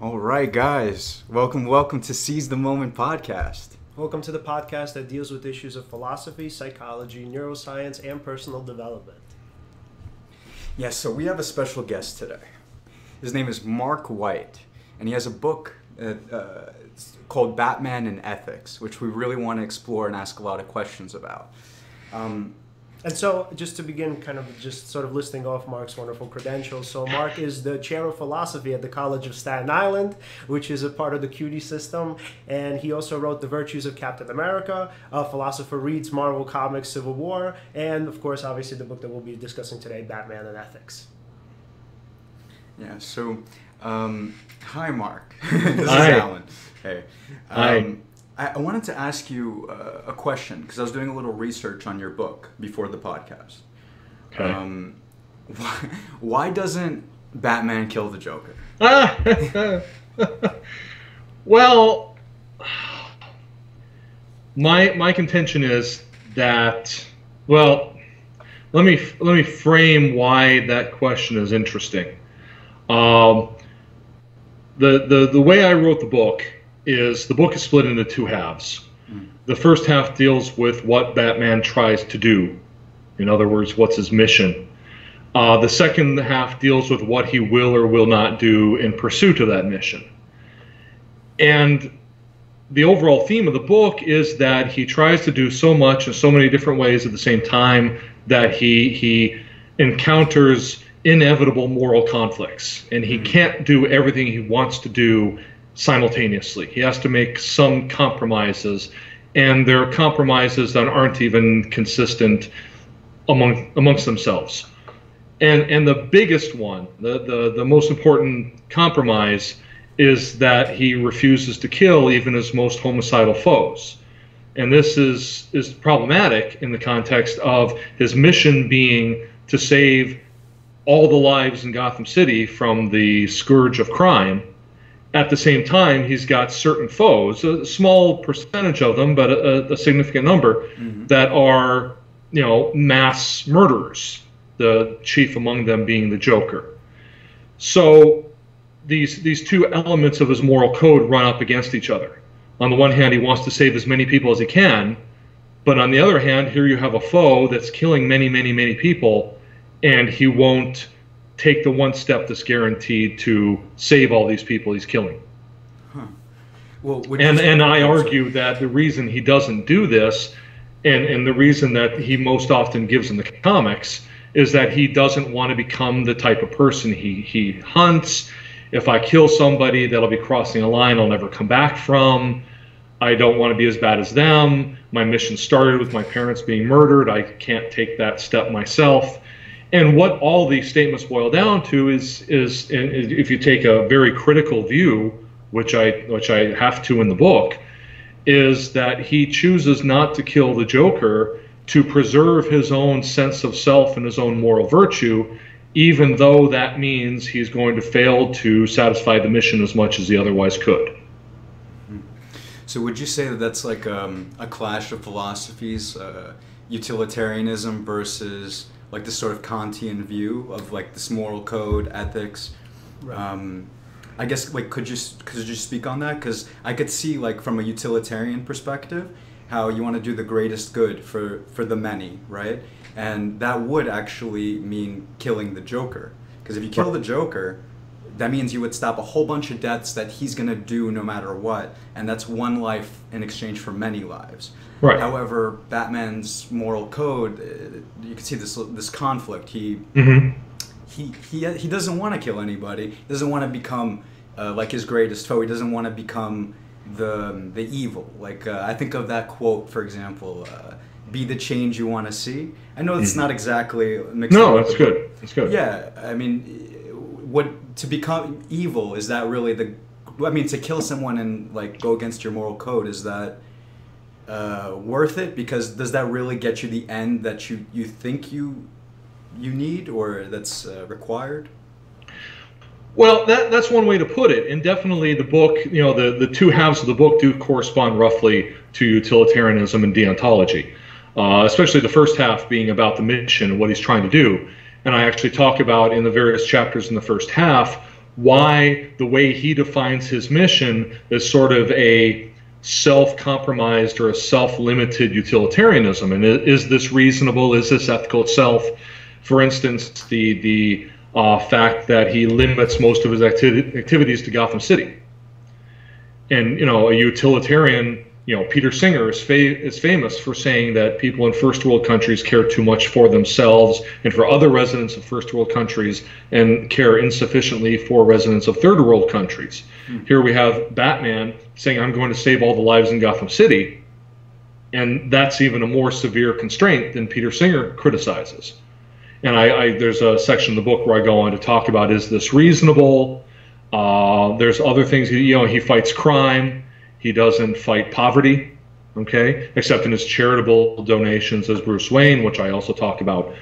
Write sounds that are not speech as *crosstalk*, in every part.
All right, guys. Welcome, welcome to Seize the Moment podcast. Welcome to the podcast that deals with issues of philosophy, psychology, neuroscience, and personal development. Yes, so we have a special guest today. His name is Mark White, and he has a book uh, uh, called Batman and Ethics, which we really want to explore and ask a lot of questions about. Um, And so, just to begin, kind of just sort of listing off Mark's wonderful credentials. So, Mark is the chair of philosophy at the College of Staten Island, which is a part of the CUNY system. And he also wrote The Virtues of Captain America, A Philosopher Reads Marvel Comics Civil War, and of course, obviously, the book that we'll be discussing today, Batman and Ethics. yeah, so um, hi, Mark. *laughs* this Hi. is Alan. Hey. Hi. Um, I, I wanted to ask you uh, a question because I was doing a little research on your book before the podcast. Okay. Um, why, why doesn't Batman kill the Joker? *laughs* well, my my contention is that well, let me let me frame why that question is interesting. Um, the the the way I wrote the book is the book is split into two halves. The first half deals with what Batman tries to do. In other words, what's his mission? Uh, the second half deals with what he will or will not do in pursuit of that mission. And the overall theme of the book is that he tries to do so much in so many different ways at the same time that he he encounters inevitable moral conflicts and he can't do everything he wants to do simultaneously. He has to make some compromises and there are compromises that aren't even consistent among amongst themselves. And and the biggest one, the, the, the most important compromise is that he refuses to kill even his most homicidal foes. And this is is problematic in the context of his mission being to save all the lives in Gotham City from the scourge of crime. At the same time, he's got certain foes, a small percentage of them, but a, a significant number, mm-hmm. that are, you know, mass murderers. The chief among them being the Joker. So these these two elements of his moral code run up against each other. On the one hand, he wants to save as many people as he can, but on the other hand, here you have a foe that's killing many, many, many people, and he won't take the one step that's guaranteed to save all these people he's killing. Well, And and I argue that the reason he doesn't do this, and and the reason that he most often gives in the comics, is that he doesn't want to become the type of person he he hunts. If I kill somebody, that'll be crossing a line I'll never come back from. I don't want to be as bad as them. My mission started with my parents being murdered. I can't take that step myself. And what all these statements boil down to is, is, if you take a very critical view, which I, which I have to in the book, is that he chooses not to kill the Joker to preserve his own sense of self and his own moral virtue, even though that means he's going to fail to satisfy the mission as much as he otherwise could. So would you say that that's like um, a clash of philosophies, uh, utilitarianism versus like this sort of Kantian view of like this moral code, ethics? Um, I guess like could you could you speak on that? Because I could see like from a utilitarian perspective how you want to do the greatest good for for the many, right? And that would actually mean killing the Joker. Because if you kill the Joker, that means you would stop a whole bunch of deaths that he's going to do no matter what and that's one life in exchange for many lives Right. however batman's moral code uh, you can see this this conflict he hmm he he, he doesn't want to kill anybody he doesn't want to become uh, like his greatest foe he doesn't want to become the the evil like uh, i think of that quote for example uh, be the change you want to see i know it's Mhm. not exactly No, that's good. That's good. yeah, I mean, what to become evil is that really the? I mean, to kill someone and like go against your moral code is that uh, worth it? Because does that really get you the end that you you think you you need or that's uh, required? Well, that, that's one way to put it. And definitely the book, you know, the, the two halves of the book do correspond roughly to utilitarianism and deontology, uh, especially the first half being about the mission and what he's trying to do. And I actually talk about in the various chapters in the first half why the way he defines his mission is sort of a self-compromised or a self-limited utilitarianism. And is this reasonable? Is this ethical itself? For instance, the the uh, fact that he limits most of his acti- activities to Gotham City. And you know, a utilitarian you know, Peter Singer is, fa- is famous for saying that people in first world countries care too much for themselves and for other residents of first world countries and care insufficiently for residents of third world countries. Mm. Here we have Batman saying, I'm going to save all the lives in Gotham City. And that's even a more severe constraint than Peter Singer criticizes. And I, I there's a section of the book where I go on to talk about is this reasonable? Uh, there's other things, you know, he fights crime he doesn't fight poverty, okay, except in his charitable donations as Bruce Wayne, which I also talk about.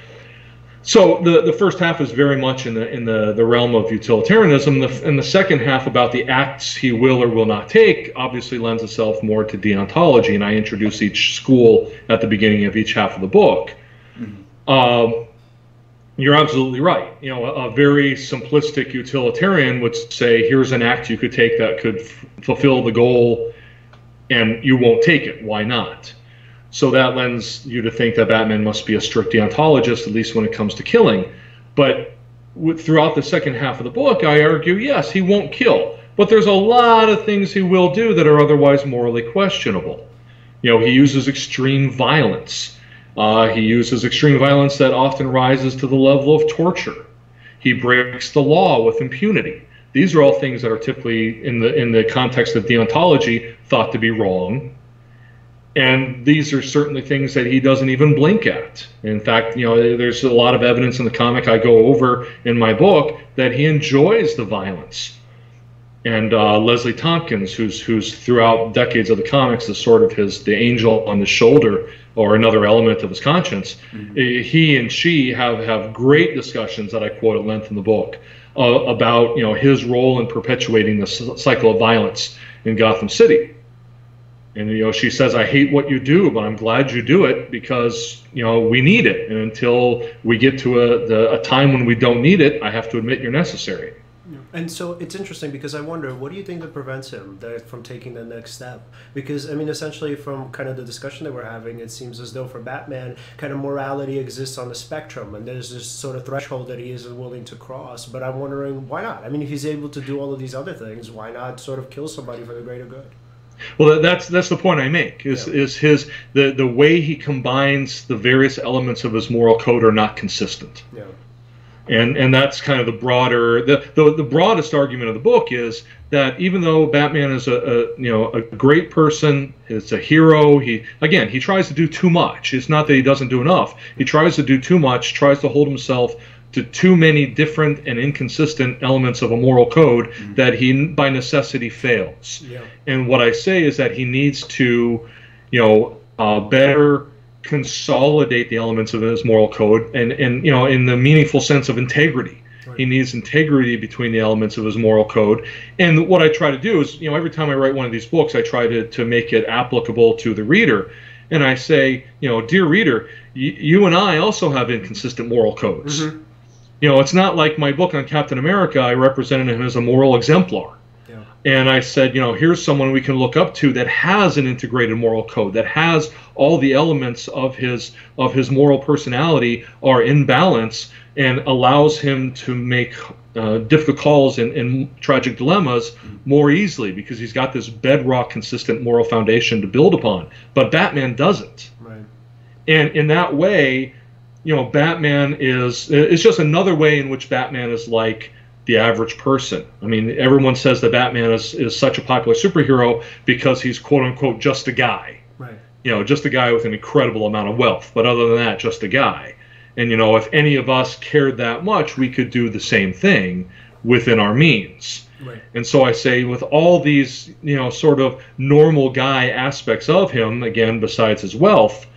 So the, the first half is very much in the in the, the realm of utilitarianism, the, and the second half about the acts he will or will not take obviously lends itself more to deontology, and I introduce each school at the beginning of each half of the book. Mm-hmm. Um, you're absolutely right. You know, a, a, very simplistic utilitarian would say, "Here's an act you could take that could f- fulfill the goal, and you won't take it. Why not?" So that lends you to think that Batman must be a strict deontologist, at least when it comes to killing. But throughout the second half of the book, I argue, yes, he won't kill, but there's a lot of things he will do that are otherwise morally questionable. You know, he uses extreme violence uh, he uses extreme violence that often rises to the level of torture. He breaks the law with impunity. These are all things that are typically, in the in the context of deontology, thought to be wrong. And these are certainly things that he doesn't even blink at. In fact, you know, there's a lot of evidence in the comic I go over in my book that he enjoys the violence. And uh, Leslie Thompkins, who's who's throughout decades of the comics is sort of his the angel on the shoulder or another element of his conscience. Mm-hmm. He and she have have great discussions that I quote at length in the book uh, about you know his role in perpetuating the cycle of violence in Gotham City. And you know she says, "I hate what you do, but I'm glad you do it because you know we need it. And until we get to a the, a time when we don't need it, I have to admit you're necessary." And so it's interesting because I wonder, what do you think that prevents him that, from taking the next step? Because I mean, essentially, from kind of the discussion that we're having, it seems as though for Batman, kind of morality exists on the spectrum, and there's this sort of threshold that he isn't willing to cross. But I'm wondering, why not? I mean, if he's able to do all of these other things, why not sort of kill somebody for the greater good? Well, that's that's the point I make. Is yeah. is his the the way he combines the various elements of his moral code are not consistent. Yeah and and that's kind of the broader the, the, the broadest argument of the book is that even though Batman is a, a you know a great person, is a hero. He again he tries to do too much. It's not that he doesn't do enough. He tries to do too much. Tries to hold himself to too many different and inconsistent elements of a moral code mm-hmm. that he by necessity fails. Yeah. And what I say is that he needs to, you know, uh, better consolidate the elements of his moral code and, and you know in the meaningful sense of integrity. Right. he needs integrity between the elements of his moral code. And what i try to do is you know every time i write one of these books i try to, to make it applicable to the reader. And i say you know dear reader y- you and i also have inconsistent moral codes. Mm-hmm. you know it's not like my book on captain america i represented him as a moral exemplar and I said, you know, here's someone we can look up to that has an integrated moral code, that has all the elements of his of his moral personality are in balance and allows him to make uh, difficult calls and, and tragic dilemmas more easily because he's got this bedrock consistent moral foundation to build upon. But Batman doesn't. Right. And in that way, you know, Batman is it's just another way in which Batman is like the average person. I mean, everyone says that Batman is, is such a popular superhero because he's quote unquote just a guy. Right. You know, just a guy with an incredible amount of wealth. But other than that, just a guy. And, you know, if any of us cared that much, we could do the same thing within our means. Right. And so I say, with all these, you know, sort of normal guy aspects of him, again, besides his wealth,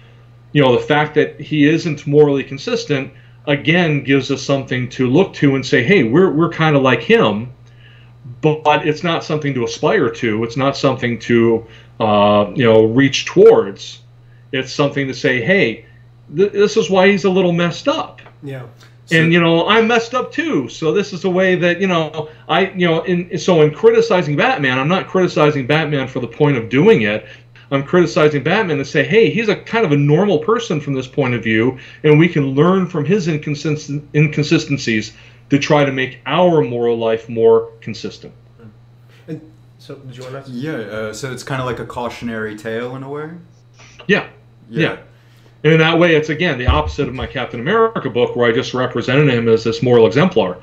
you know, the fact that he isn't morally consistent again gives us something to look to and say, hey, we're, we're kind of like him, but it's not something to aspire to. It's not something to, uh, you know, reach towards. It's something to say, hey, th- this is why he's a little messed up. Yeah. and you know I'm messed up too. So this is a way that you know I you know in so in criticizing Batman, I'm not criticizing Batman for the point of doing it. I'm criticizing Batman to say, hey, he's a kind of a normal person from this point of view, and we can learn from his inconsistent inconsistencies to try to make our moral life more consistent. And so, did you want to? Yeah, uh, so it's kind of like a cautionary tale in a way. Yeah, yeah. And in that way, it's again the opposite of my Captain America book, where I just represented him as this moral exemplar.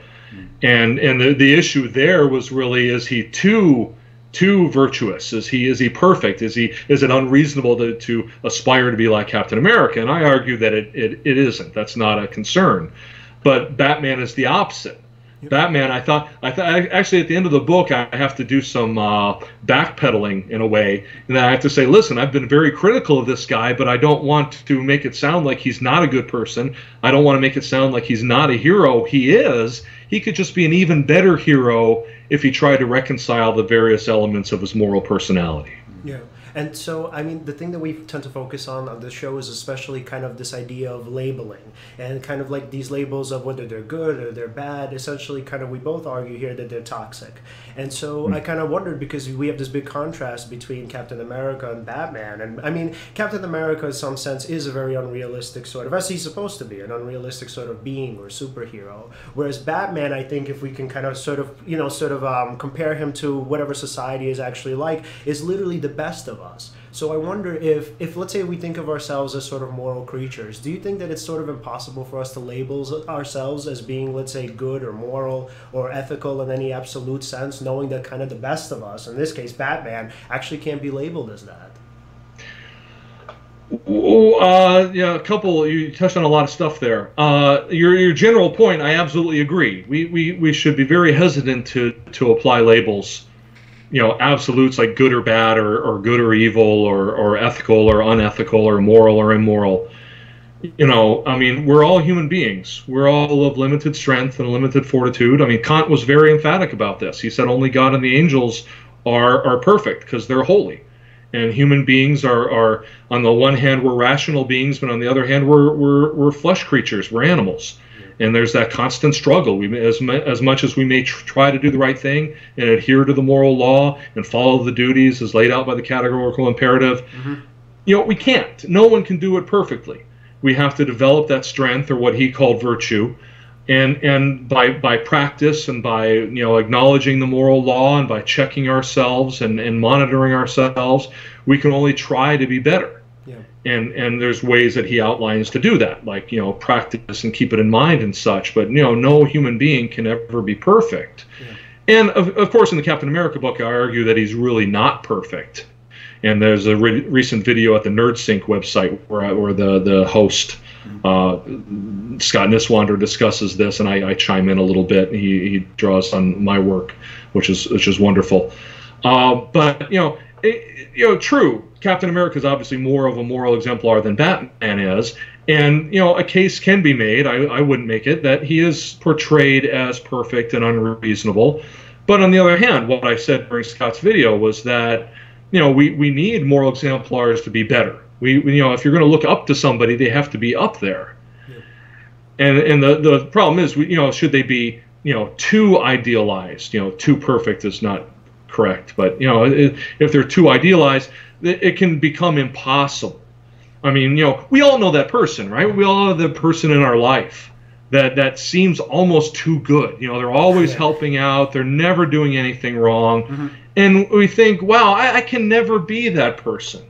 And and the, the issue there was really is he too too virtuous? Is he is he perfect? Is he is it unreasonable to, to aspire to be like Captain America? And I argue that it, it, it isn't. That's not a concern. But Batman is the opposite. Batman, I thought, I thought actually at the end of the book, I have to do some uh, backpedaling in a way, and I have to say, listen, I've been very critical of this guy, but I don't want to make it sound like he's not a good person. I don't want to make it sound like he's not a hero. He is. He could just be an even better hero if he tried to reconcile the various elements of his moral personality. Yeah. And so, I mean, the thing that we tend to focus on on this show is especially kind of this idea of labeling and kind of like these labels of whether they're good or they're bad. Essentially, kind of, we both argue here that they're toxic. And so mm. I kind of wondered because we have this big contrast between Captain America and Batman. And I mean, Captain America, in some sense, is a very unrealistic sort of, as he's supposed to be, an unrealistic sort of being or superhero. Whereas Batman, I think, if we can kind of sort of, you know, sort of um, compare him to whatever society is actually like, is literally the best of us. So I wonder if, if let's say we think of ourselves as sort of moral creatures, do you think that it's sort of impossible for us to label ourselves as being, let's say, good or moral or ethical in any absolute sense, knowing that kind of the best of us, in this case Batman, actually can't be labeled as that? Uh, yeah, a couple. You touched on a lot of stuff there. Uh, your your general point, I absolutely agree. We, we we should be very hesitant to to apply labels you know absolutes like good or bad or, or good or evil or, or ethical or unethical or moral or immoral. You know i mean we're all human beings. We're all of limited strength and limited fortitude. I mean kant was very emphatic about this. He said only god and the angels are are perfect because they're holy. And human beings are, are on the one hand we're rational beings but on the other hand we're, we're, we're flesh creatures. We're animals and there's that constant struggle. We as as much as we may tr- try to do the right thing and adhere to the moral law and follow the duties as laid out by the categorical imperative, mm-hmm. you know, we can't. No one can do it perfectly. We have to develop that strength or what he called virtue. And, and by, by practice and by you know acknowledging the moral law and by checking ourselves and, and monitoring ourselves, we can only try to be better and and there's ways that he outlines to do that like you know practice and keep it in mind and such but you know no human being can ever be perfect yeah. and of, of course in the captain america book i argue that he's really not perfect and there's a re- recent video at the nerdsync website where, where the the host uh, Scott Niswander discusses this, and I, I, chime in a little bit. He, he draws on my work, which is which is wonderful. Uh, but you know, it, you know, true. Captain America is obviously more of a moral exemplar than Batman is, and you know, a case can be made. I, I wouldn't make it that he is portrayed as perfect and unreasonable. But on the other hand, what I said during Scott's video was that you know we, we need moral exemplars to be better. We, we you know if you're going to look up to somebody, they have to be up there. Yeah. And and the the problem is, we, you know, should they be you know too idealized? You know, too perfect is not correct. But you know, if they're too idealized, it can become impossible. I mean, you know, we all know that person, right? We all know the person in our life that that seems almost too good. You know, they're always helping out. They're never doing anything wrong, mm-hmm. and we think, wow, I, I can never be that person.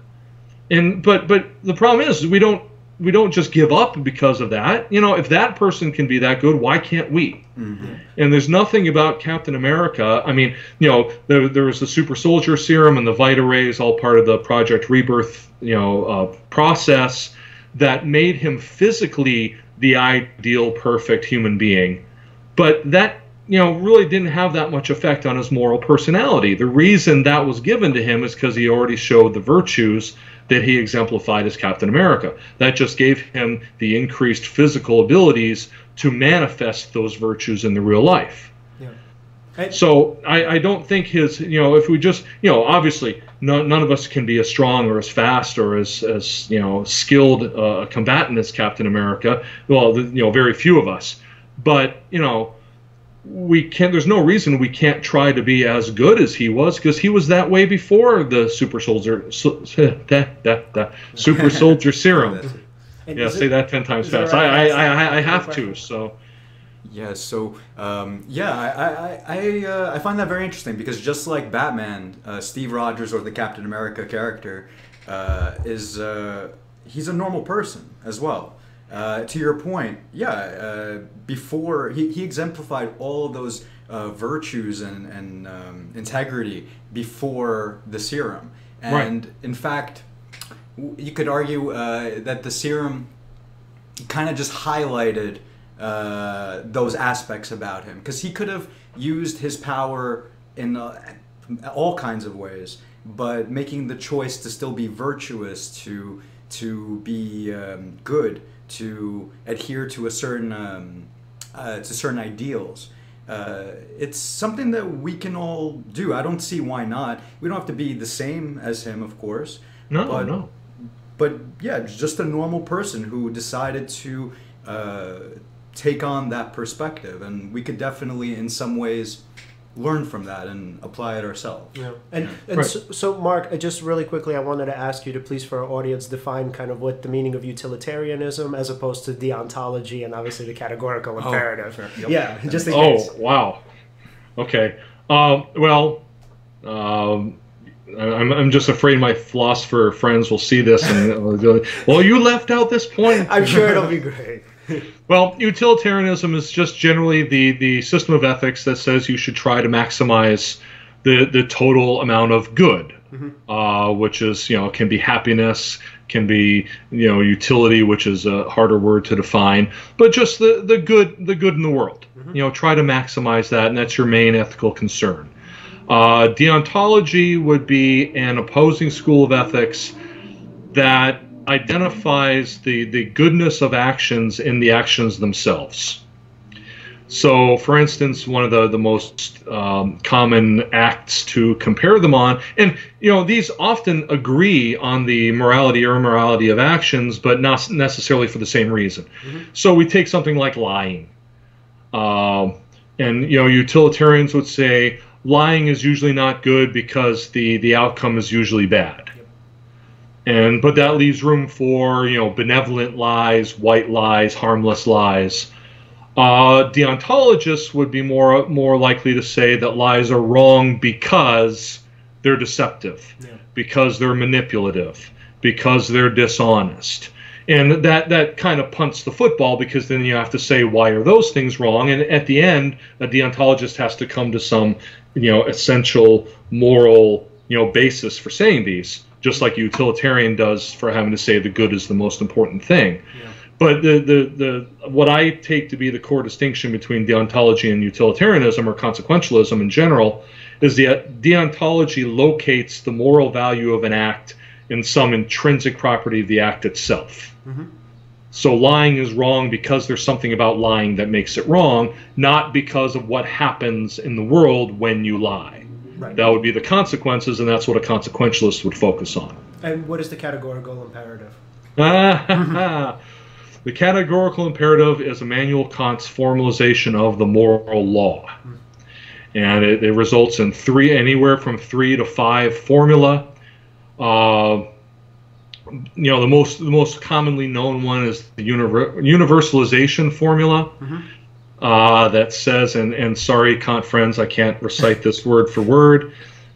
And but but the problem is we don't we don't just give up because of that. You know, if that person can be that good, why can't we? Mm-hmm. And there's nothing about Captain America. I mean, you know, there, there was the super soldier serum and the Vita rays, all part of the Project Rebirth, you know, uh, process that made him physically the ideal, perfect human being. But that, you know, really didn't have that much effect on his moral personality. The reason that was given to him is because he already showed the virtues that he exemplified as Captain America. That just gave him the increased physical abilities to manifest those virtues in the real life. Yeah. So I, I, don't think his, you know, if we just, you know, obviously no, none of us can be as strong or as fast or as, as you know, skilled uh, combatant as Captain America. Well, you know, very few of us. but you know we can't there's no reason we can't try to be as good as he was because he was that way before the super soldier so, that, that, that, super soldier *laughs* serum. Yeah say it- that 10 times is there fast. I have to so. Yeah, so um, yeah, I I, I, uh, I find that very interesting because just like Batman, uh, Steve Rogers or the Captain America character uh, is uh, he's a normal person as well. Uh, to your point, yeah, uh, before he, he exemplified all of those uh, virtues and, and um, integrity before the serum, Right. and in fact, you could argue uh, that the serum kind of just highlighted uh, those aspects about him because he could have used his power in uh, all kinds of ways, but making the choice to still be virtuous, to to be um, good, to adhere to a certain um, uh, to certain ideals. Uh, it's something that we can all do. I don't see why not. We don't have to be the same as him, of course. no but- no but yeah, just a normal person who decided to uh, take on that perspective, and we could definitely, in some ways, learn from that and apply it ourselves. Yeah. And, Yeah. and Right. so, so, Mark, uh, just really quickly, I wanted to ask you to please, for our audience, define kind of what the meaning of utilitarianism as opposed to deontology and obviously the categorical Oh, imperative. fair. Yep. Yeah, just in makes Oh case. wow. Okay. Um, well, um, I- I'm, I'm just afraid my philosopher friends will see this and go, well, you left out this point. *laughs* I'm sure it'll be *laughs* great. Well, utilitarianism is just generally the the system of ethics that says you should try to maximize the the total amount of good, uh, which is you know can be happiness, can be you know utility, which is a harder word to define, but just the the good the good in the world. You know, try to maximize that, and that's your main ethical concern. Uh, deontology would be an opposing school of ethics that identifies the, the goodness of actions in the actions themselves. So, for instance, one of the, the most um, common acts to compare them on, and you know, these often agree on the morality or immorality of actions, but not necessarily for the same reason. So, we take something like lying. Um, and you know, utilitarians would say lying is usually not good because the, the outcome is usually bad and but that leaves room for you know benevolent lies, white lies, harmless lies. Uh, deontologists would be more more likely to say that lies are wrong because they're deceptive, Yeah. because they're manipulative, because they're dishonest. And that, that kind of punts the football because then you have to say why are those things wrong? And at the end, a deontologist has to come to some, you know, essential moral, you know, basis for saying these, just like a utilitarian does for having to say the good is the most important thing. Yeah. But the, the, the what I take to be the core distinction between deontology and utilitarianism or consequentialism in general is that deontology locates the moral value of an act in some intrinsic property of the act itself. Mm-hmm. So lying is wrong because there's something about lying that makes it wrong, not because of what happens in the world when you lie. Right. That would be the consequences, and that's what a consequentialist would focus on. And what is the categorical imperative? *laughs* the categorical imperative is Immanuel Kant's formalization of the moral law. And it, it results in three, anywhere from three to five formula. Uh, you know, the most the most commonly known one is the univer- universalization formula. Uh, that says, and, and sorry, Kant friends, I can't recite this word for word,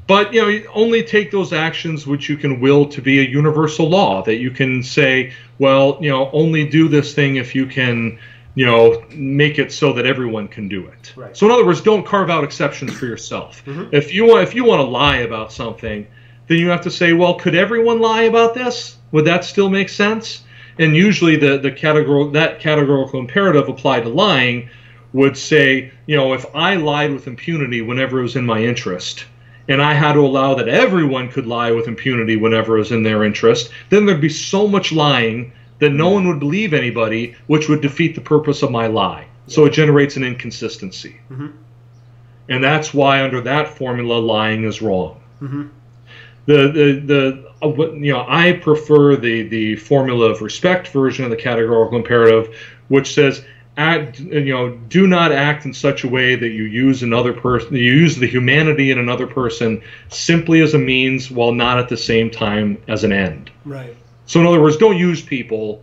but you know, you only take those actions which you can will to be a universal law. That you can say, well, you know, only do this thing if you can, you know, make it so that everyone can do it. Right. So in other words, don't carve out exceptions for yourself. If you want, if you want to lie about something, then you have to say, well, could everyone lie about this? Would that still make sense? And usually, the the categorical that categorical imperative applied to lying would say, you know, if I lied with impunity whenever it was in my interest, and I had to allow that everyone could lie with impunity whenever it was in their interest, then there'd be so much lying that no one would believe anybody, which would defeat the purpose of my lie. So it generates an inconsistency. And that's why, under that formula, lying is wrong. The, the, the uh, you know, I prefer the, the formula of respect version of the categorical imperative, which says act, you know, do not act in such a way that you use another person, you use the humanity in another person simply as a means while not at the same time as an end. Right. So, in other words, don't use people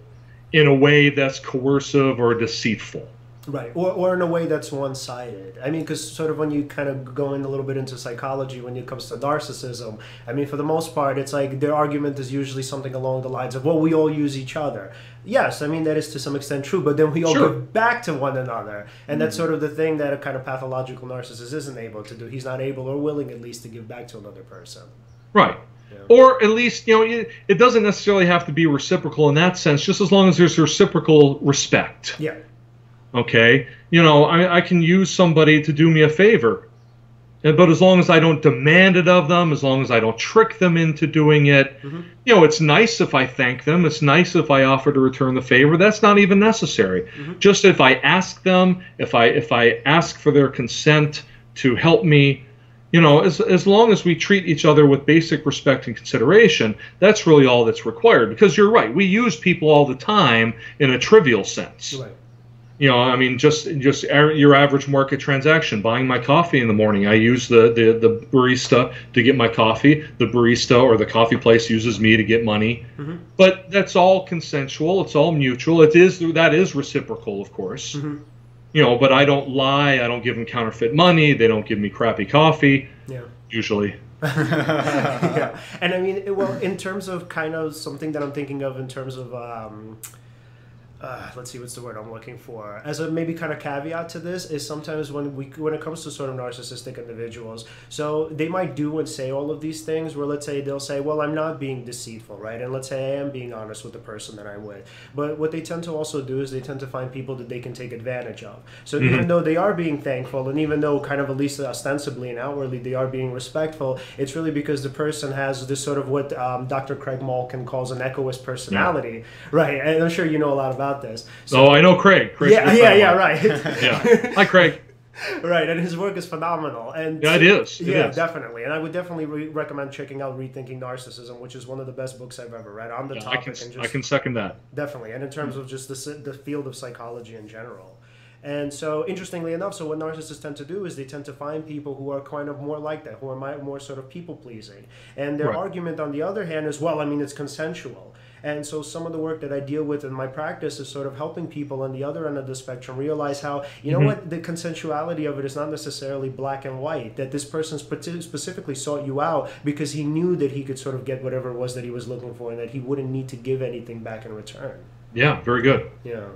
in a way that's coercive or deceitful. Right, or, or in a way that's one sided. I mean, because sort of when you kind of go in a little bit into psychology when it comes to narcissism, I mean, for the most part, it's like their argument is usually something along the lines of, well, we all use each other. Yes, I mean, that is to some extent true, but then we all Sure. give back to one another. And that's mm. sort of the thing that a kind of pathological narcissist isn't able to do. He's not able or willing, at least, to give back to another person. Right. Or at least, you know, it, it doesn't necessarily have to be reciprocal in that sense, just as long as there's reciprocal respect. Yeah. Okay? You know, I, I can use somebody to do me a favor. But as long as I don't demand it of them, as long as I don't trick them into doing it, mm-hmm. you know, it's nice if I thank them. It's nice if I offer to return the favor. That's not even necessary. Mm-hmm. Just if I ask them, if I if I ask for their consent to help me, you know, as as long as we treat each other with basic respect and consideration, that's really all that's required. Because you're right, we use people all the time in a trivial sense. Right. You know, I mean, just just your average market transaction. Buying my coffee in the morning, I use the, the the barista to get my coffee. The barista or the coffee place uses me to get money. But that's all consensual. It's all mutual. It is that is reciprocal, of course. You know, but I don't lie. I don't give them counterfeit money. They don't give me crappy coffee. Yeah. Usually. *laughs* *laughs* yeah, and I mean, well, in terms of kind of something that I'm thinking of in terms of, um, uh, let's see, what's the word I'm looking for? As a maybe kind of caveat to this is sometimes when we when it comes to sort of narcissistic individuals, so they might do and say all of these things. Where let's say they'll say, "Well, I'm not being deceitful, right?" And let's say I am being honest with the person that I'm with. But what they tend to also do is they tend to find people that they can take advantage of. So even though they are being thankful, and even though kind of at least ostensibly and outwardly they are being respectful, it's really because the person has this sort of what um, Dr. Craig Malkin calls an echoist personality, right? And I'm sure you know a lot about this. So oh, I know Craig. Craig's a yeah, yeah, yeah, right. *laughs* Yeah. Hi, Craig. *laughs* right, and his work is phenomenal. And Yeah, it is. It yeah, is. definitely. And I would definitely re- recommend checking out Rethinking Narcissism, which is one of the best books I've ever read on the Yeah, I can and I can second that. definitely and in terms of just the, the field of psychology in general and so interestingly enough so what narcissists tend to do is they tend to find people who are kind of more like that who are more sort of people pleasing and their Right. argument on the other hand is well i mean it's consensual and so some of the work that I deal with in my practice is sort of helping people on the other end of the spectrum realize how, you know Mm-hmm. what, the consensuality of it is not necessarily black and white. That this person specifically sought you out because he knew that he could sort of get whatever it was that he was looking for and that he wouldn't need to give anything back in return. Yeah, very good. Yeah.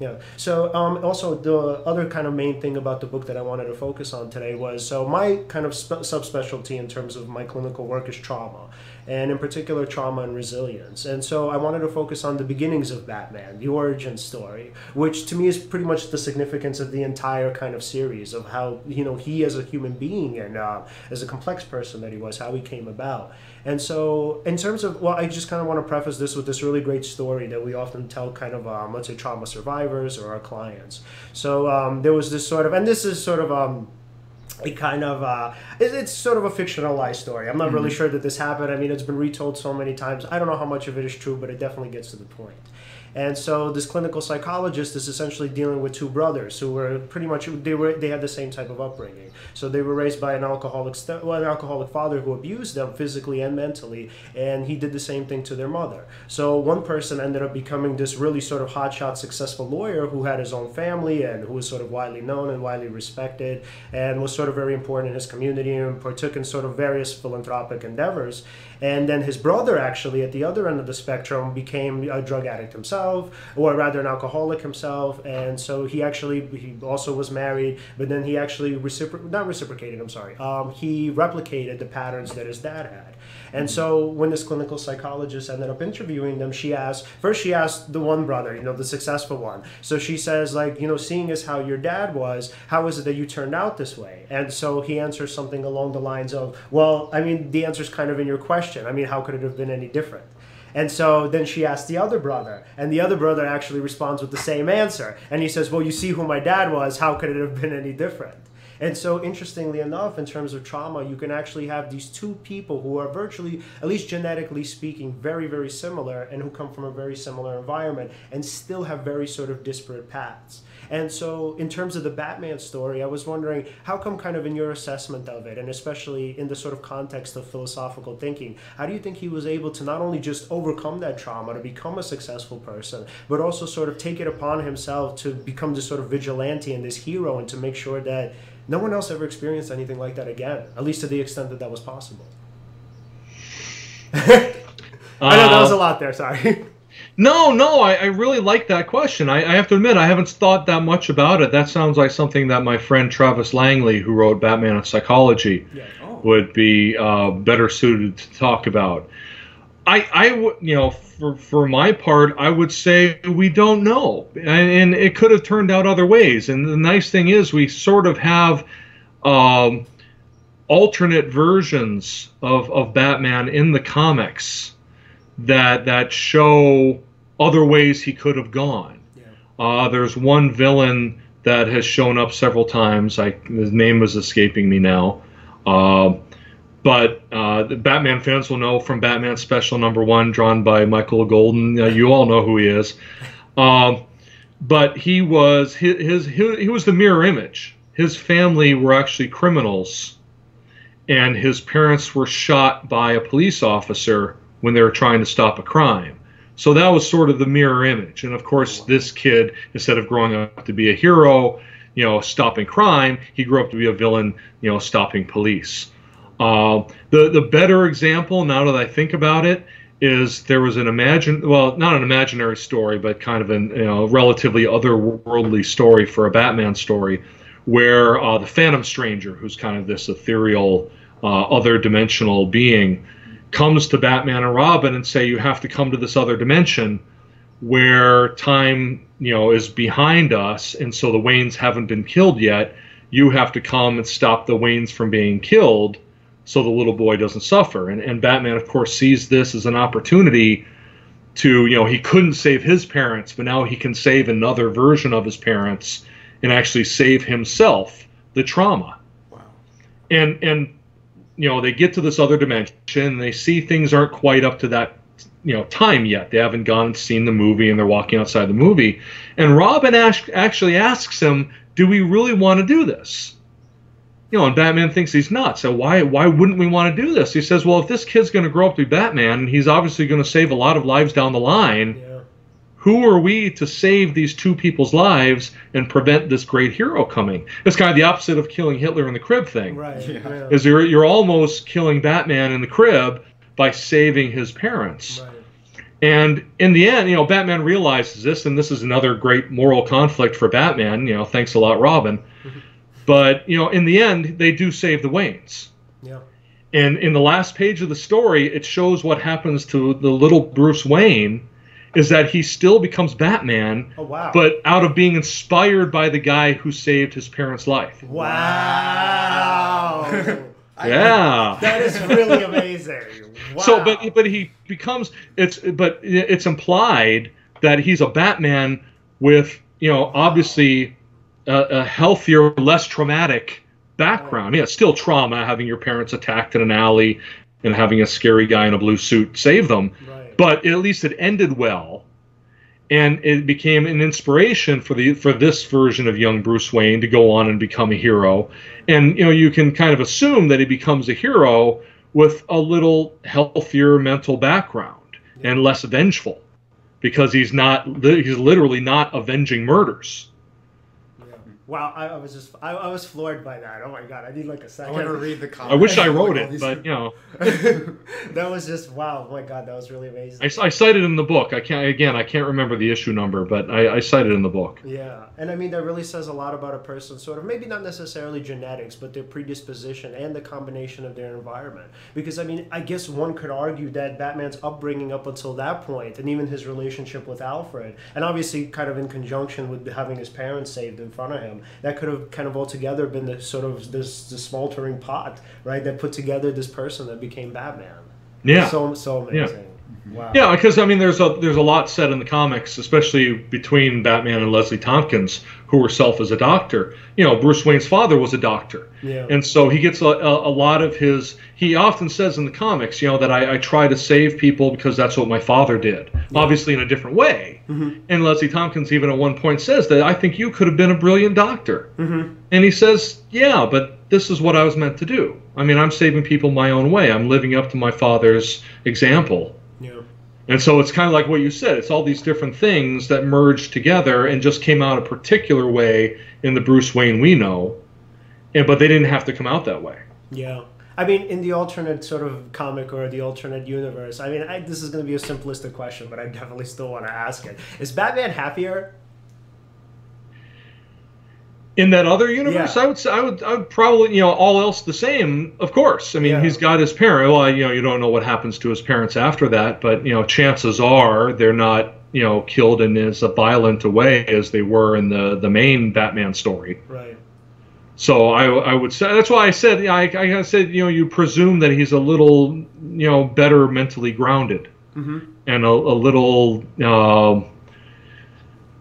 Yeah. So um, also the other kind of main thing about the book that I wanted to focus on today was so my kind of spe- subspecialty in terms of my clinical work is trauma, and in particular trauma and resilience. And so I wanted to focus on the beginnings of Batman, the origin story, which to me is pretty much the significance of the entire kind of series of how you know he as a human being and uh, as a complex person that he was, how he came about. And so, in terms of, well, I just kind of want to preface this with this really great story that we often tell kind of, um, let's say, trauma survivors or our clients. So, um, there was this sort of, and this is sort of, um, a kind of uh, it's sort of a fictionalized story. I'm not really sure that this happened. I mean, it's been retold so many times. I don't know how much of it is true, but it definitely gets to the point. And so this clinical psychologist is essentially dealing with two brothers who were pretty much they were they had the same type of upbringing. So they were raised by an alcoholic well, an alcoholic father who abused them physically and mentally, and he did the same thing to their mother. So one person ended up becoming this really sort of hotshot successful lawyer who had his own family and who was sort of widely known and widely respected and was sort of very important in his community and partook in sort of various philanthropic endeavors. And then his brother, actually, at the other end of the spectrum, became a drug addict himself, or rather, an alcoholic himself. And so he actually he also was married, but then he actually recipro- not reciprocated. I'm sorry. Um, he replicated the patterns that his dad had. And so when this clinical psychologist ended up interviewing them, she asked first she asked the one brother, you know, the successful one. So she says like, you know, seeing as how your dad was, how is it that you turned out this way? And so he answers something along the lines of, well, I mean, the answer's kind of in your question. I mean, how could it have been any different? And so then she asks the other brother, and the other brother actually responds with the same answer. And he says, Well, you see who my dad was, how could it have been any different? And so, interestingly enough, in terms of trauma, you can actually have these two people who are virtually, at least genetically speaking, very, very similar and who come from a very similar environment and still have very sort of disparate paths. And so, in terms of the Batman story, I was wondering how come, kind of, in your assessment of it, and especially in the sort of context of philosophical thinking, how do you think he was able to not only just overcome that trauma to become a successful person, but also sort of take it upon himself to become this sort of vigilante and this hero and to make sure that no one else ever experienced anything like that again, at least to the extent that that was possible? *laughs* I know that was a Uh, lot there, sorry. *laughs* No, no, I, I really like that question. I, I have to admit, I haven't thought that much about it. That sounds like something that my friend Travis Langley, who wrote Batman and Psychology, yeah. Oh. would be uh, better suited to talk about. I, I would, you know, for, for my part, I would say we don't know, and, and it could have turned out other ways. And the nice thing is, we sort of have um, alternate versions of, of Batman in the comics that that show other ways he could have gone. Yeah. Uh, there's one villain that has shown up several times. I, his name is escaping me now. Uh, but uh, the Batman fans will know from Batman Special Number One, drawn by Michael Golden. Uh, you all know who he is. Um, but he was his, his he, he was the mirror image. His family were actually criminals, and his parents were shot by a police officer when they were trying to stop a crime. So that was sort of the mirror image. And of course, this kid, instead of growing up to be a hero, you know, stopping crime, he grew up to be a villain, you know, stopping police. Uh, the the better example, now that I think about it, is there was an imagine well, not an imaginary story, but kind of an you know relatively otherworldly story for a Batman story, where uh, the Phantom Stranger, who's kind of this ethereal, uh, other dimensional being, comes to Batman and Robin and say you have to come to this other dimension where time you know is behind us and so the Waynes haven't been killed yet. You have to come and stop the Waynes from being killed so the little boy doesn't suffer. And, and Batman of course sees this as an opportunity to you know he couldn't save his parents but now he can save another version of his parents and actually save himself the trauma. Wow. and and you know they get to this other dimension and they see things aren't quite up to that you know time yet. They haven't gone and seen the movie and they're walking outside the movie. And robin ash- actually asks him do we really want to do this you know and batman thinks he's nuts so why why wouldn't we want to do this he says well if this kid's going to grow up to be batman and he's obviously going to save a lot of lives down the line Yeah. who are we to save these two people's lives and prevent this great hero coming it's kind of the opposite of killing hitler in the crib thing Right. Yeah. Yeah. is you're, you're almost killing Batman in the crib by saving his parents. Right. And in the end, you know, Batman realizes this, and this is another great moral conflict for Batman. You know, thanks a lot, Robin. Mm-hmm. But you know, in the end, they do save the Waynes. Yeah. And in the last page of the story, it shows what happens to the little Bruce Wayne, is that he still becomes Batman, Oh wow. but out of being inspired by the guy who saved his parents' life. wow. *laughs* Yeah. that is really amazing. Wow. *laughs* So, but but he becomes it's but it's implied that he's a Batman with you know obviously a, a healthier, less traumatic background. Yeah, still trauma, having your parents attacked in an alley and having a scary guy in a blue suit save them. Right. But at least it ended well, and it became an inspiration for the for this version of young Bruce Wayne to go on and become a hero. And you know you can kind of assume that he becomes a hero with a little healthier mental background and less vengeful because he's not he's literally not avenging murders. Yeah. Wow, I, I was just I, I was floored by that. Oh my god, I need like a second. I want to read the *laughs* comments. I wish I wrote all it, but *laughs* you know, that was just wow. Oh my god, that was really amazing. I, I cited in the book. I can't again. I can't remember the issue number, but I, I cited in the book. Yeah, and I mean that really says a lot about a person. Sort of maybe not necessarily genetics, but their predisposition and the combination of their environment. Because I mean, I guess one could argue that Batman's upbringing up until that point, and even his relationship with Alfred, and obviously kind of in conjunction with having his parents saved in front of him, that could have kind of altogether been the sort of this the smoldering pot, right? That put together this person that became Batman. Yeah. So so Yeah. Wow. Yeah, because I mean, there's a there's a lot said in the comics, especially between Batman and Leslie Thompkins, who herself is a doctor. You know, Bruce Wayne's father was a doctor, Yeah. and so he gets a, a, a lot of his. He often says in the comics, you know, that I, I try to save people because that's what my father did, obviously in a different way. Mm-hmm. And Leslie Thompkins even at one point says that I think you could have been a brilliant doctor. Mm-hmm. And he says, Yeah, but this is what I was meant to do. I mean, I'm saving people my own way. I'm living up to my father's example. And so it's kind of like what you said. It's all these different things that merged together and just came out a particular way in the Bruce Wayne we know. And but they didn't have to come out that way. Yeah. I mean, in the alternate sort of comic or the alternate universe, I mean, I, this is going to be a simplistic question, but I definitely still want to ask it. Is Batman happier? In that other universe, Yeah. I would say I would I would probably you know all else the same. Of course, I mean Yeah. he's got his parents. Well, you know you don't know what happens to his parents after that, but you know chances are they're not you know killed in as a violent a way as they were in the the main Batman story. Right. So I, I would say that's why I said I, I said you know you presume that he's a little you know better mentally grounded Mm-hmm. and a, a little uh,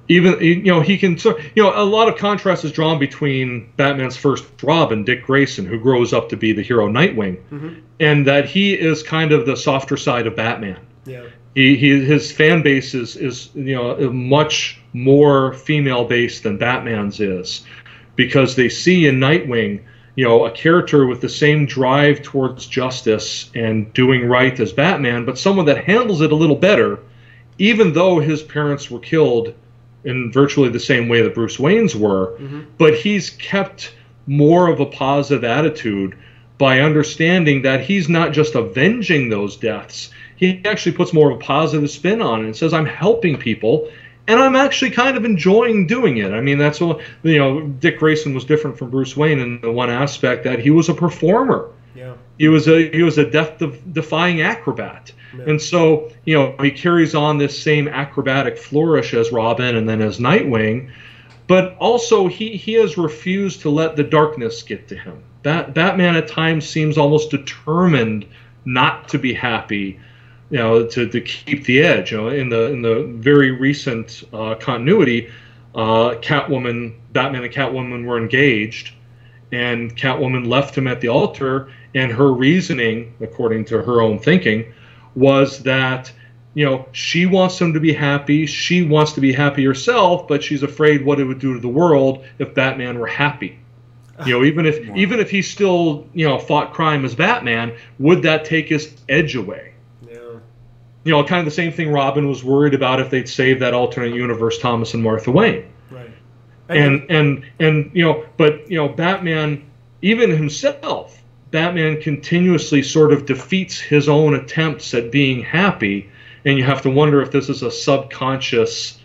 even you know he can so you know a lot of contrast is drawn between Batman's first Robin Dick Grayson who grows up to be the hero Nightwing Mhm. and that he is kind of the softer side of Batman Yeah. he, he his fan base is is you know much more female based than Batman's is because they see in Nightwing you know a character with the same drive towards justice and doing right as Batman but someone that handles it a little better even though his parents were killed in virtually the same way that Bruce Wayne's were Mm-hmm. but he's kept more of a positive attitude by understanding that he's not just avenging those deaths. He actually puts more of a positive spin on it and says, I'm helping people and I'm actually kind of enjoying doing it. I mean, that's what, you know, Dick Grayson was different from Bruce Wayne in the one aspect that he was a performer. Yeah. He was a he was a death defying acrobat. Yeah. And so, you know, he carries on this same acrobatic flourish as Robin and then as Nightwing, but also he, he has refused to let the darkness get to him. Bat, Batman at times seems almost determined not to be happy, you know, to, to keep the edge. You know, in the in the very recent uh, continuity, uh, Catwoman, Batman and Catwoman were engaged, and Catwoman left him at the altar, and her reasoning, according to her own thinking, was that you know she wants him to be happy she wants to be happy herself but she's afraid what it would do to the world if batman were happy you know even if *sighs* even if he still you know fought crime as batman would that take his edge away Yeah. you know kind of the same thing robin was worried about if they'd save that alternate universe thomas and martha wayne. And and and you know but you know batman even himself batman continuously sort of defeats his own attempts at being happy. And you have to wonder if this is a subconscious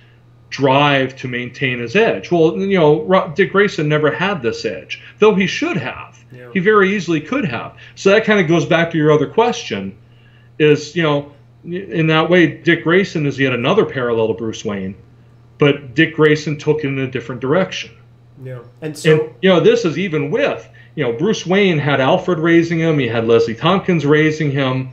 drive to maintain his edge. Well you know dick grayson never had this edge though he should have. Yeah. he very easily could have. So that kind of goes back to your other question is you know in that way dick grayson is yet another parallel to bruce wayne but Dick Grayson took it in a different direction. Yeah. And so and you know, this is even with you know Bruce Wayne had Alfred raising him, he had Leslie Thompkins raising him.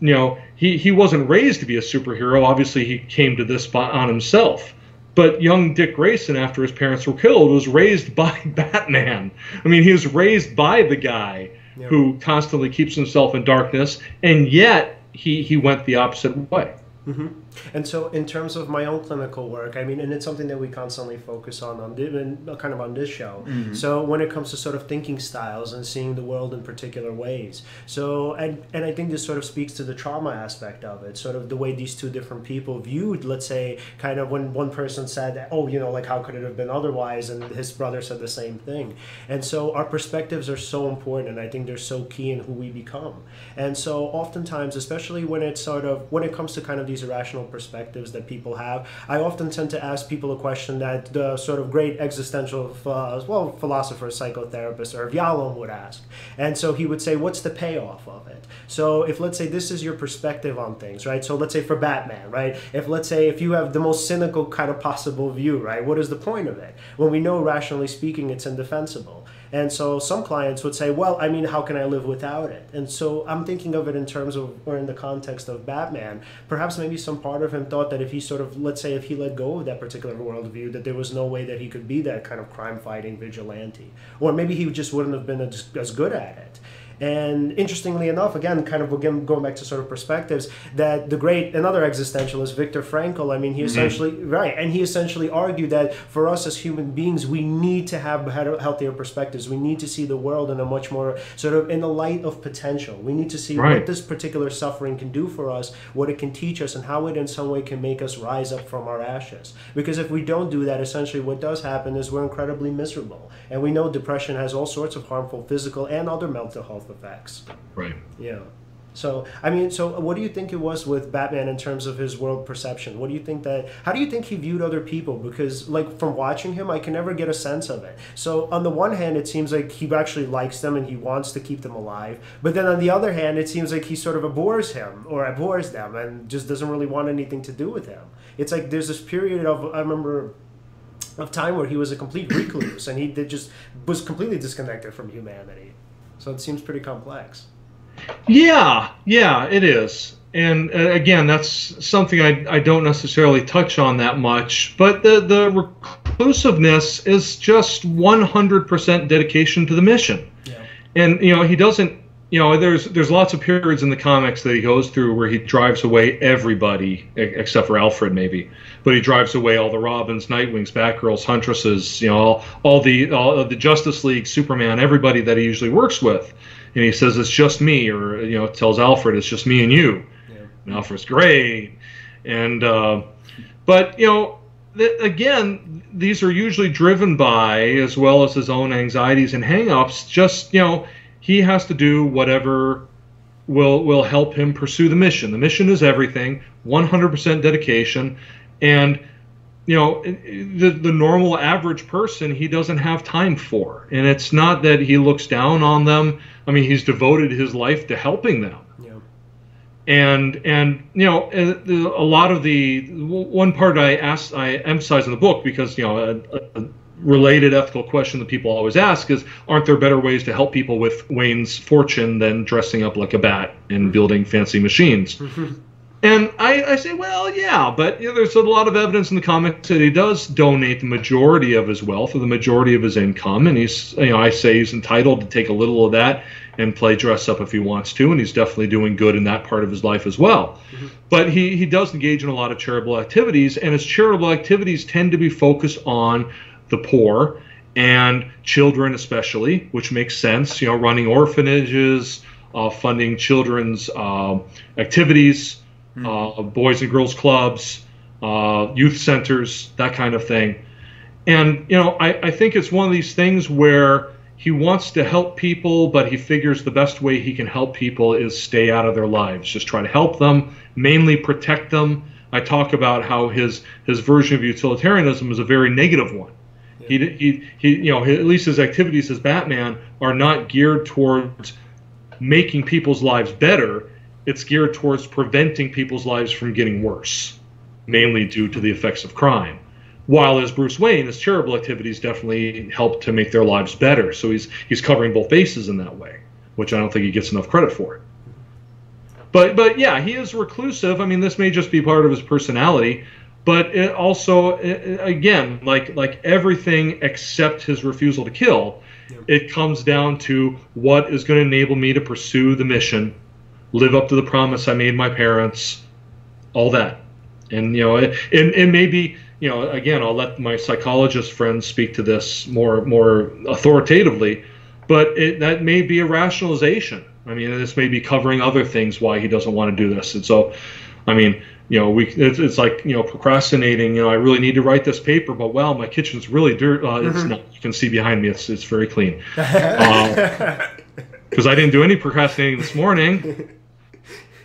You know, he he wasn't raised to be a superhero. Obviously, he came to this spot on himself. But young Dick Grayson, after his parents were killed, was raised *laughs* by Batman. I mean, he was raised by the guy Yeah. who constantly keeps himself in darkness, and yet he he went the opposite way. hmm And so, in terms of my own clinical work, I mean, and it's something that we constantly focus on on in- kind of on this show. Mm-hmm. So, when it comes to sort of thinking styles and seeing the world in particular ways, so and and I think this sort of speaks to the trauma aspect of it, sort of the way these two different people viewed, let's say, kind of when one person said, "Oh, you know, like how could it have been otherwise," and his brother said the same thing, and so our perspectives are so important, and I think they're so key in who we become, and so oftentimes, especially when it's sort of when it comes to kind of these irrational perspectives that people have, I often tend to ask people a question that the sort of great existential, uh, well, philosopher, psychotherapist, Irv Yalom would ask. And so he would say, what's the payoff of it? So if let's say this is your perspective on things, right? So let's say for Batman, right? If let's say if you have the most cynical kind of possible view, right? What is the point of it? When we know rationally speaking it's indefensible. And so some clients would say, well, I mean, how can I live without it? And so I'm thinking of it in terms of, or in the context of Batman. Perhaps maybe some part of him thought that if he sort of, let's say, if he let go of that particular worldview, that there was no way that he could be that kind of crime fighting vigilante. Or maybe he just wouldn't have been as, as good at it. And interestingly enough, again, kind of again going back to sort of perspectives, that the great another existentialist Viktor Frankl, I mean, he mm-hmm. essentially right, and he essentially argued that for us as human beings, we need to have healthier perspectives. We need to see the world in a much more sort of in the light of potential. We need to see right. what this particular suffering can do for us, what it can teach us, and how it in some way can make us rise up from our ashes. Because if we don't do that, essentially what does happen is we're incredibly miserable, and we know depression has all sorts of harmful physical and other mental health effects. Right. Yeah. So I mean, so what do you think it was with Batman in terms of his world perception? What do you think that? How do you think he viewed other people? Because like from watching him, I can never get a sense of it. So on the one hand, it seems like he actually likes them and he wants to keep them alive. But then on the other hand, it seems like he sort of abhors him or abhors them and just doesn't really want anything to do with him. It's like there's this period of I remember of time where he was a complete recluse and he did just was completely disconnected from humanity. So it seems pretty complex. Yeah, yeah, it is. And uh, again, that's something I, I don't necessarily touch on that much. But the, the reclusiveness is just 100% dedication to the mission. Yeah. And, you know, he doesn't you know, there's there's lots of periods in the comics that he goes through where he drives away everybody except for Alfred maybe, but he drives away all the Robins, Nightwings, Batgirls, Huntresses, you know, all, all the all the Justice League, Superman, everybody that he usually works with, and he says it's just me, or you know, tells Alfred it's just me and you, yeah. and Alfred's great, and uh, but you know. Th- again, these are usually driven by, as well as his own anxieties and hangups. Just you know, he has to do whatever will will help him pursue the mission. The mission is everything, 100% dedication, and you know the the normal average person he doesn't have time for. And it's not that he looks down on them. I mean, he's devoted his life to helping them. Yeah. And and you know uh, a lot of the one part I asked I emphasize in the book because you know a, a, related ethical question that people always ask is aren't there better ways to help people with Wayne's fortune than dressing up like a bat and mm-hmm. building fancy machines? Mm-hmm. And I, I, say, well, yeah, but you know, there's a lot of evidence in the comics that he does donate the majority of his wealth or the majority of his income, and he's, you know, I say he's entitled to take a little of that and play dress up if he wants to, and he's definitely doing good in that part of his life as well. Mm-hmm. But he, he does engage in a lot of charitable activities, and his charitable activities tend to be focused on the poor and children especially, which makes sense. You know, running orphanages, uh, funding children's uh, activities, mm. uh, boys and girls clubs, uh, youth centers, that kind of thing. And you know, I, I think it's one of these things where he wants to help people, but he figures the best way he can help people is stay out of their lives. Just try to help them, mainly protect them. I talk about how his his version of utilitarianism is a very negative one he, he, he, you know, at least his activities as Batman are not geared towards making people's lives better. It's geared towards preventing people's lives from getting worse, mainly due to the effects of crime. While as Bruce Wayne, his charitable activities definitely help to make their lives better. So he's he's covering both bases in that way, which I don't think he gets enough credit for. But but yeah, he is reclusive. I mean, this may just be part of his personality but it also again like like everything except his refusal to kill yep. it comes down to what is going to enable me to pursue the mission live up to the promise i made my parents all that. And you know it, it, it may be you know again i'll let my psychologist friends speak to this more more authoritatively but it, that may be a rationalization. I mean this may be covering other things why he doesn't want to do this. And so i mean you know, we it's, it's, like you know procrastinating. You know, I really need to write this paper, but well, my kitchen's really dirt. Uh, mm-hmm. It's not. You can see behind me. It's it's very clean. *laughs* Because uh, I didn't do any procrastinating this morning.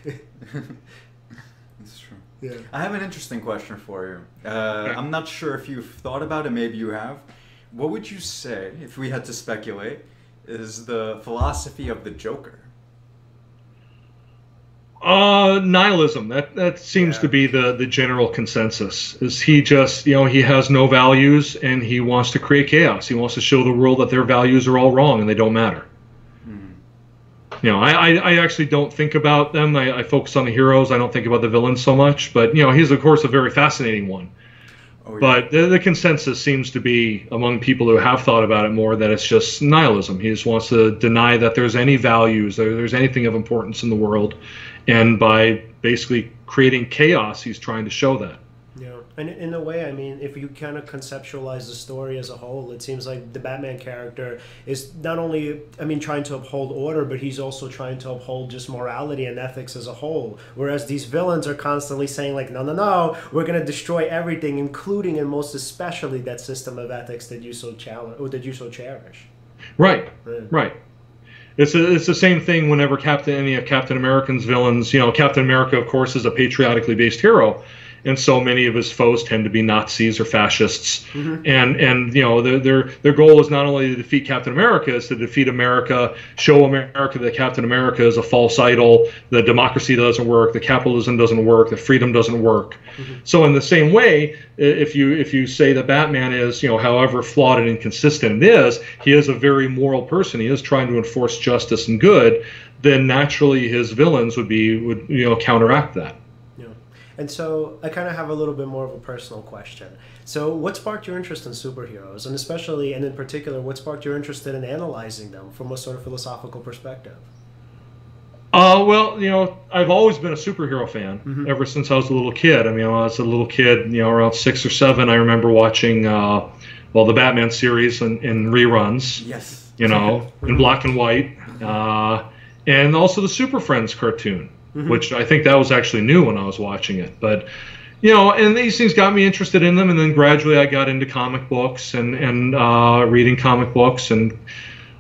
*laughs* That's true. Yeah. I have an interesting question for you. Uh, I'm not sure if you've thought about it. Maybe you have. What would you say if we had to speculate? Is the philosophy of the Joker? Uh, nihilism. That that seems Yeah. to be the the general consensus. Is he just you know he has no values and he wants to create chaos. He wants to show the world that their values are all wrong and they don't matter. You know, I, I, I actually don't think about them. I, I focus on the heroes. I don't think about the villains so much. But you know, he's of course a very fascinating one. Oh, yeah. But the, the consensus seems to be among people who have thought about it more that it's just nihilism. He just wants to deny that there's any values, there, there's anything of importance in the world, and by basically creating chaos, he's trying to show that. And in a way, I mean, if you kind of conceptualize the story as a whole, it seems like the Batman character is not only, I mean, trying to uphold order, but he's also trying to uphold just morality and ethics as a whole. Whereas these villains are constantly saying, like, no, no, no, we're going to destroy everything, including and most especially that system of ethics that you so challenge or that you so cherish. Right, Right. right. It's a, it's the same thing whenever Captain any of Captain America's villains, you know, Captain America of course is a patriotically based hero, and so many of his foes tend to be Nazis or fascists, mm-hmm. and and you know their their their goal is not only to defeat Captain America, is to defeat America, show America that Captain America is a false idol, that democracy doesn't work, that capitalism doesn't work, that freedom doesn't work. Mm-hmm. So in the same way, if you if you say that Batman is you know however flawed and inconsistent it is, he is a very moral person. He is trying to enforce justice and good. Then naturally his villains would be would you know counteract that. And so I kind of have a little bit more of a personal question. So, what sparked your interest in superheroes, and especially, and in particular, what sparked your interest in analyzing them from a sort of philosophical perspective? Uh, well, you know, I've always been a superhero fan ever since I was a little kid. I mean, when I was a little kid, you know, around six or seven, I remember watching, uh, well, the Batman series in, in reruns, yes. you know, *laughs* in black and white, uh, and also the Super Friends cartoon, which I think that was actually new when I was watching it. But, you know, and these things got me interested in them, and then gradually I got into comic books and and uh, reading comic books and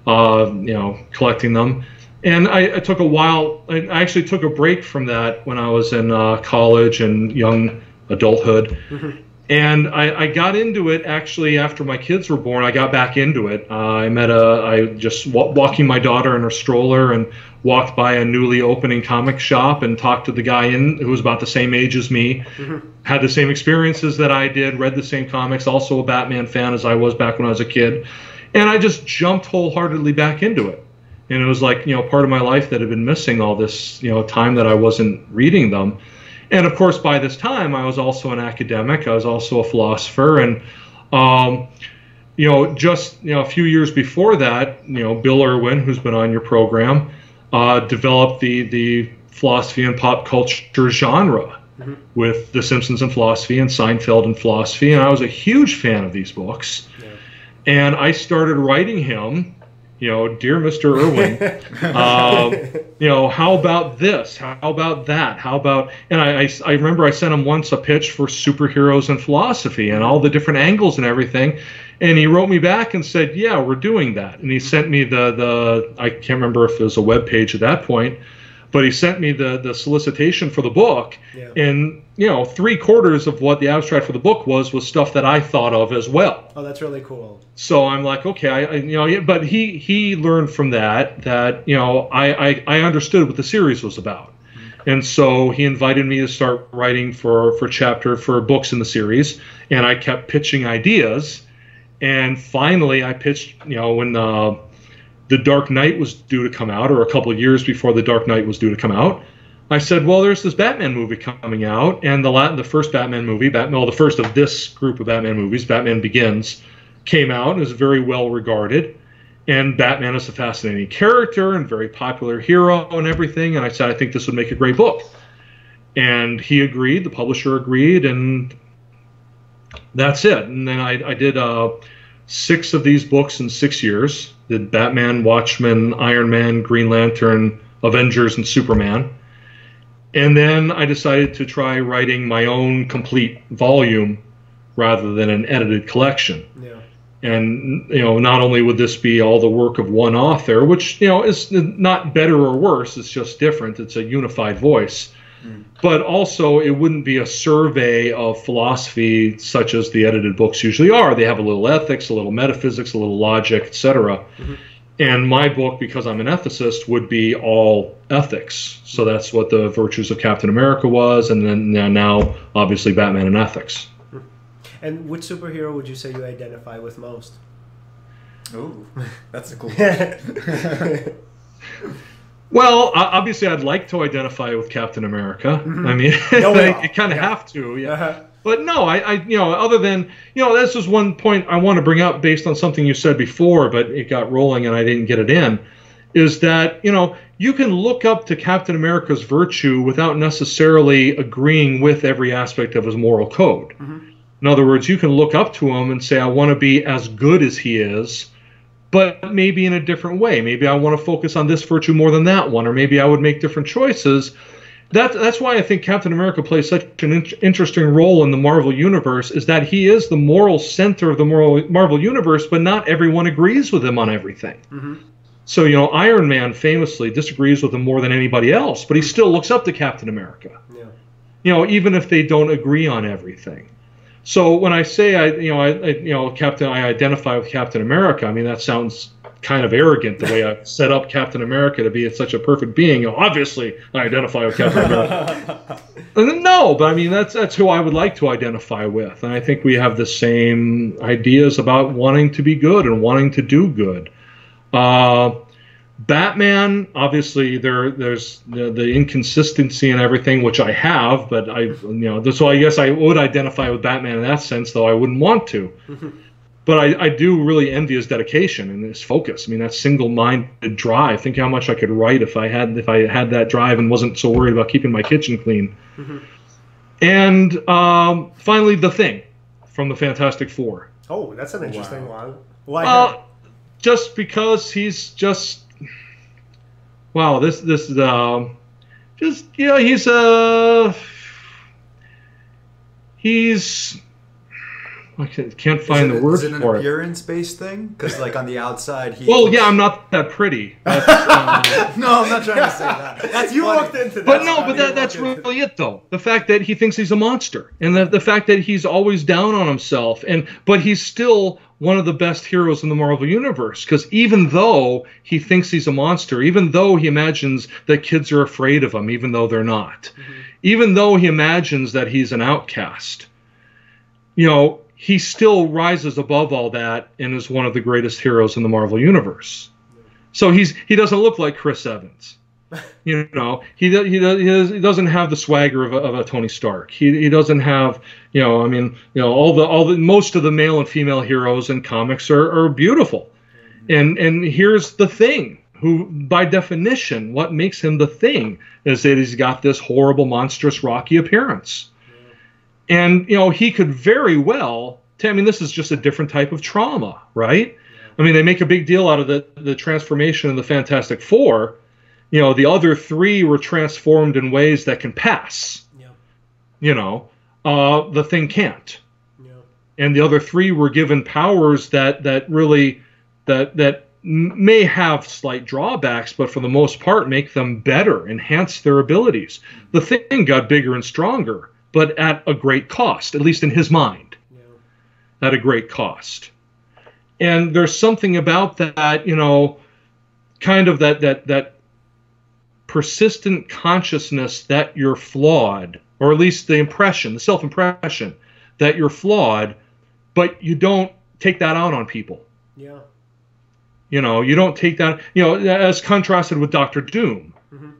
uh, you know collecting them. And I, I took a while. I actually took a break from that when I was in uh, college and young adulthood. And I, I got into it actually after my kids were born. I got back into it. Uh, I met a, I just wa- walking my daughter in her stroller and walked by a newly opening comic shop and talked to the guy in who was about the same age as me, had the same experiences that I did, read the same comics, also a Batman fan as I was back when I was a kid, and I just jumped wholeheartedly back into it. And it was like you know part of my life that had been missing all this you know time that I wasn't reading them. And of course, by this time, I was also an academic. I was also a philosopher, and um, you know, just you know, a few years before that, you know, Bill Irwin, who's been on your program, uh, developed the the philosophy and pop culture genre with The Simpsons and philosophy and Seinfeld and philosophy, and I was a huge fan of these books. And I started writing him, you know, dear Mr. Irwin, um, *laughs* you know, how about this? How about that? How about, and I, I, I remember I sent him once a pitch for superheroes and philosophy and all the different angles and everything. And he wrote me back and said, yeah, we're doing that. And he sent me the, the I can't remember if it was a web page at that point, but he sent me the, the solicitation for the book. Yeah. And, you know, three quarters of what the abstract for the book was, was stuff that I thought of as well Oh, that's really cool. so I'm like, okay, I, I you know, but he he learned from that that you know I, I I understood what the series was about, and so he invited me to start writing for for chapter for books in the series, and I kept pitching ideas, and finally I pitched, you know, when uh, the Dark Knight was due to come out, or a couple years before the Dark Knight was due to come out. I said, well, there's this Batman movie coming out, and the la- the first Batman movie, Batman, well, the first of this group of Batman movies, Batman Begins, came out and is very well regarded. And Batman is a fascinating character and very popular hero and everything. And I said, I think this would make a great book. And he agreed, the publisher agreed, and that's it. And then I, I did uh, six of these books in six years did Batman, Watchmen, Iron Man, Green Lantern, Avengers, and Superman. And then I decided to try writing my own complete volume rather than an edited collection Yeah. and you know not only would this be all the work of one author which you know is not better or worse it's just different it's a unified voice Mm. but also it wouldn't be a survey of philosophy such as the edited books usually are they have a little ethics a little metaphysics a little logic etc mm-hmm. And my book, because I'm an ethicist, would be all ethics. So that's what the virtues of Captain America was, and then now, obviously, Batman and ethics. Mm-hmm. And which superhero would you say you identify with most? Ooh, that's a cool *laughs* *laughs* Well, obviously, I'd like to identify with Captain America. Mm-hmm. I mean, no, you kind of yeah. have to, yeah. Uh-huh. But no, I, I, you know, other than, you know, this is one point I want to bring up based on something you said before, but it got rolling and I didn't get it in, is that, you know, you can look up to Captain America's virtue without necessarily agreeing with every aspect of his moral code. Mm-hmm. In other words, you can look up to him and say, I want to be as good as he is, but maybe in a different way. Maybe I want to focus on this virtue more than that one, or maybe I would make different choices that, that's why I think Captain America plays such an in- interesting role in the Marvel universe is that he is the moral center of the moral, Marvel universe, but not everyone agrees with him on everything. Mm-hmm. So, you know, Iron Man famously disagrees with him more than anybody else, but he still looks up to Captain America. Yeah. You know, even if they don't agree on everything. So when I say I, you know, I, I you know, Captain, I identify with Captain America. I mean, that sounds kind of arrogant the way I *laughs* set up Captain America to be such a perfect being. You know, Obviously, I identify with Captain America. *laughs* no, but I mean that's that's who I would like to identify with, and I think we have the same ideas about wanting to be good and wanting to do good. Uh, Batman, obviously, there there's the, the, inconsistency and everything, which I have, but I you know so I guess I would identify with Batman in that sense, though I wouldn't want to. *laughs* but I, I, do really envy his dedication and his focus. I mean, that single-minded drive. Think how much I could write if I had if I had that drive and wasn't so worried about keeping my kitchen clean. Mm-hmm. And um, finally, the thing from the Fantastic Four. Oh, that's an interesting wow. one. Why? Uh, just because he's just wow. This this is um, just you know he's uh he's I can't find the word for it. Is it an appearance-based thing? Because like on the outside, he. Well, yeah, I'm not that pretty. *laughs* um... no, I'm not trying to say that. *laughs* That's you funny. looked into that. But no, but that, that's really it though. The fact that he thinks he's a monster, and the the fact that he's always down on himself, and but he's still one of the best heroes in the Marvel universe. Because even though he thinks he's a monster, even though he imagines that kids are afraid of him, even though they're not, mm-hmm. even though he imagines that he's an outcast, you know he still rises above all that and is one of the greatest heroes in the Marvel universe. So he's he doesn't look like Chris Evans. You know, he he, does, he doesn't have the swagger of a, of a Tony Stark. He, he doesn't have, you know, I mean, you know, all the all the most of the male and female heroes in comics are, are beautiful. Mm-hmm. And and here's the thing, who by definition, what makes him the thing is that he's got this horrible, monstrous, rocky appearance. And you know, he could very well. I mean, this is just a different type of trauma, right? I mean, they make a big deal out of the the transformation in the Fantastic Four. You know, the other three were transformed in ways that can pass. Yeah. You know, uh, the thing can't. Yeah. And the other three were given powers that that really that that may have slight drawbacks, but for the most part make them better, enhance their abilities. The thing got bigger and stronger but at a great cost, at least in his mind, yeah. at a great cost. And there's something about that, you know, kind of that that that persistent consciousness that you're flawed, or at least the impression, the self-impression that you're flawed, but you don't take that out on people. Yeah. You know, you don't take that, you know, as contrasted with Doctor Doom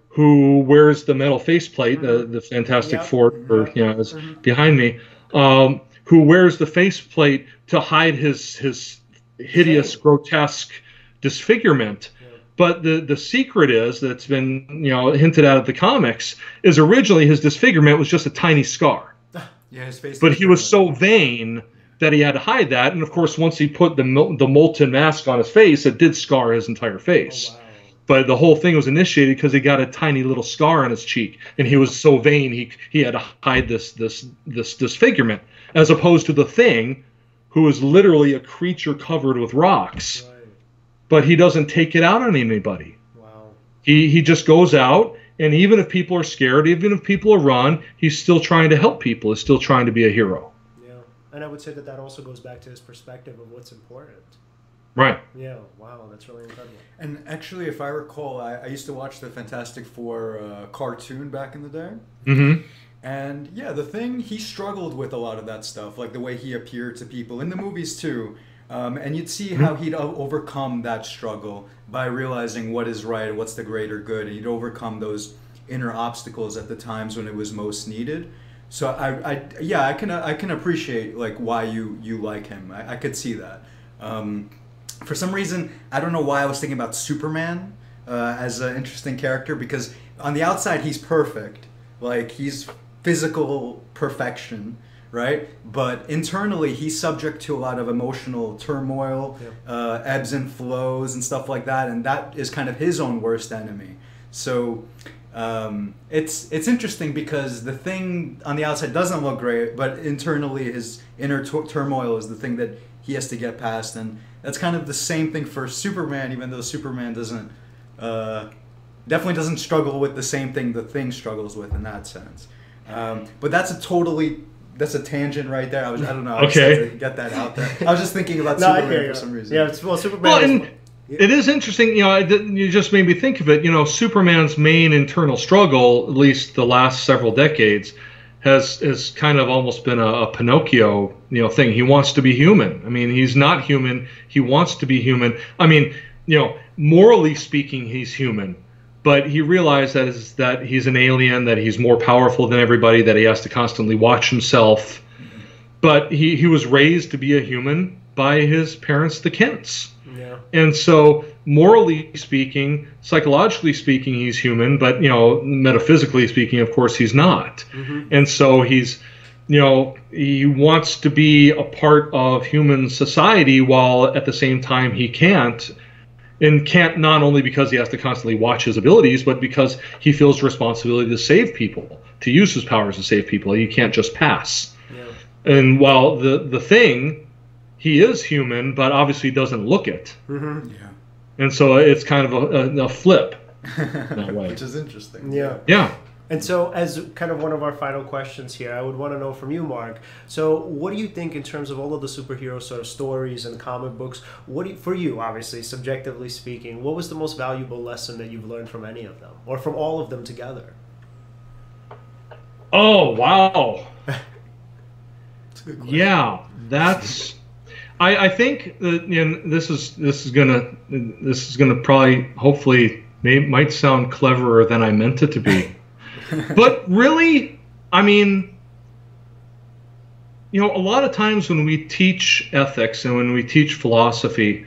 who wears the metal faceplate, mm-hmm. the, the Fantastic yep. Four, or, you know, is mm-hmm. behind me, um, who wears the faceplate to hide his his hideous, grotesque disfigurement. But the, the secret is that's been you know hinted at at the comics is originally his disfigurement was just a tiny scar. *sighs* Yeah, his face. But he was so vain that he had to hide that, and of course, once he put the the molten mask on his face, it did scar his entire face. Oh, wow but the whole thing was initiated because he got a tiny little scar on his cheek and he was so vain he he had to hide this this this disfigurement as opposed to the thing who is literally a creature covered with rocks. But he doesn't take it out on anybody wow he he just goes out and even if people are scared even if people are run he's still trying to help people he's still trying to be a hero yeah and i would say that that also goes back to his perspective of what's important Right. Yeah. Wow, that's really incredible. And actually, if I recall, I, I used to watch the Fantastic Four uh, cartoon back in the day. Mm-hmm. And yeah, the thing he struggled with a lot of that stuff, like the way he appeared to people in the movies too. Um, and you'd see how he'd overcome that struggle by realizing what is right, what's the greater good, and he'd overcome those inner obstacles at the times when it was most needed. So I, I yeah, I can I can appreciate like why you you like him. I, I could see that. Um, for some reason, I don't know why I was thinking about Superman uh, as an interesting character because on the outside he's perfect, like he's physical perfection, right? But internally he's subject to a lot of emotional turmoil, uh, ebbs and flows, and stuff like that, and that is kind of his own worst enemy. So. Um, it's it's interesting because the thing on the outside doesn't look great, but internally his inner tu- turmoil is the thing that he has to get past, and that's kind of the same thing for Superman, even though Superman doesn't uh, definitely doesn't struggle with the same thing the thing struggles with in that sense. Um, but that's a totally that's a tangent right there. I was I don't know. I Okay. to get that out there. I was just thinking about *laughs* No, Superman for some reason. Yeah, it's, well, Superman. Well, is- it is interesting. You know, I didn't- you just made me think of it. You know, Superman's main internal struggle, at least the last several decades, has has kind of almost been a, a Pinocchio, you know, thing. He wants to be human. I mean, he's not human. He wants to be human. I mean, you know, morally speaking, he's human. But he realizes that is that he's an alien, that he's more powerful than everybody, that he has to constantly watch himself. But he, he was raised to be a human by his parents, the Kents. yeah. And so, morally speaking, psychologically speaking, he's human, but you know, metaphysically speaking, of course, he's not. Mm-hmm. And so he's, you know, he wants to be a part of human society while at the same time he can't. And can't not only because he has to constantly watch his abilities, but because he feels responsibility to save people, to use his powers to save people. He can't just pass. Yeah. And while the the thing, he is human, but obviously doesn't look it. Mm-hmm. yeah. And so it's kind of a, a, a flip. *laughs* That way. Which is interesting. Yeah. Yeah. And so, as kind of one of our final questions here, I would want to know from you, Mark. So, what do you think in terms of all of the superhero sort of stories and comic books? What do you, for you, obviously, subjectively speaking, what was the most valuable lesson that you've learned from any of them, or from all of them together? Oh wow. It's a good question. Yeah, that's. I, I think that you know, this is this is gonna this is gonna probably hopefully may, might sound cleverer than I meant it to be, but really, I mean, you know, a lot of times when we teach ethics and when we teach philosophy,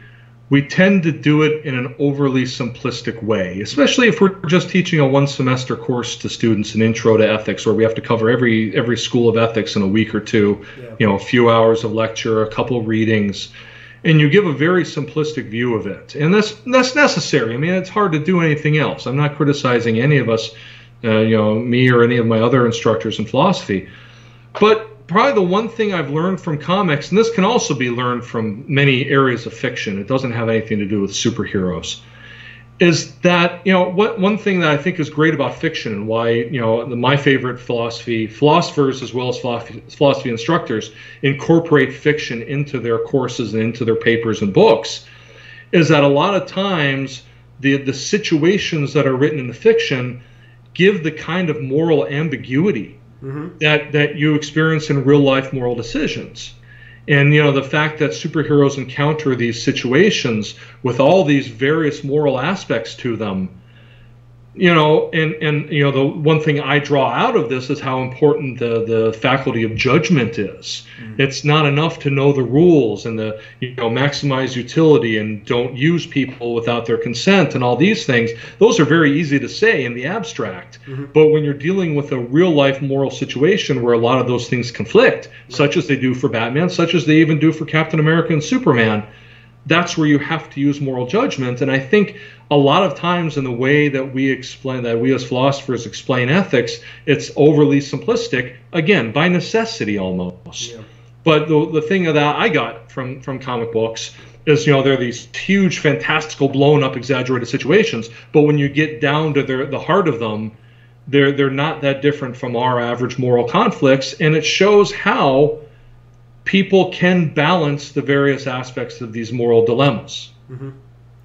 we tend to do it in an overly simplistic way, especially if we're just teaching a one semester course to students, an intro to ethics, where we have to cover every every school of ethics in a week or two, Yeah. you know, a few hours of lecture, a couple readings, and you give a very simplistic view of it. And that's that's necessary. I mean, it's hard to do anything else. I'm not criticizing any of us, uh, you know, me or any of my other instructors in philosophy. But probably the one thing I've learned from comics, and this can also be learned from many areas of fiction, it doesn't have anything to do with superheroes, is that, you know, what one thing that I think is great about fiction and why, you know, the, my favorite philosophy, philosophers as well as philosophy, philosophy instructors incorporate fiction into their courses and into their papers and books, is that a lot of times the, the situations that are written in the fiction give the kind of moral ambiguity Mm-hmm. that that you experience in real life moral decisions and you know the fact that superheroes encounter these situations with all these various moral aspects to them you know and and you know the one thing i draw out of this is how important the the faculty of judgment is. Mm. It's not enough to know the rules and the you know maximize utility and don't use people without their consent and all these things. Those are very easy to say in the abstract. Mm-hmm. But when you're dealing with a real life moral situation where a lot of those things conflict such as they do for batman such as they even do for captain america and superman that's where you have to use moral judgment. And I think a lot of times in the way that we explain, that we as philosophers explain ethics, it's overly simplistic, again, by necessity almost. Yeah. But the, the thing that I got from, from comic books is, you know, they're these huge, fantastical, blown up, exaggerated situations. But when you get down to their, the heart of them, they're, they're not that different from our average moral conflicts. And it shows how people can balance the various aspects of these moral dilemmas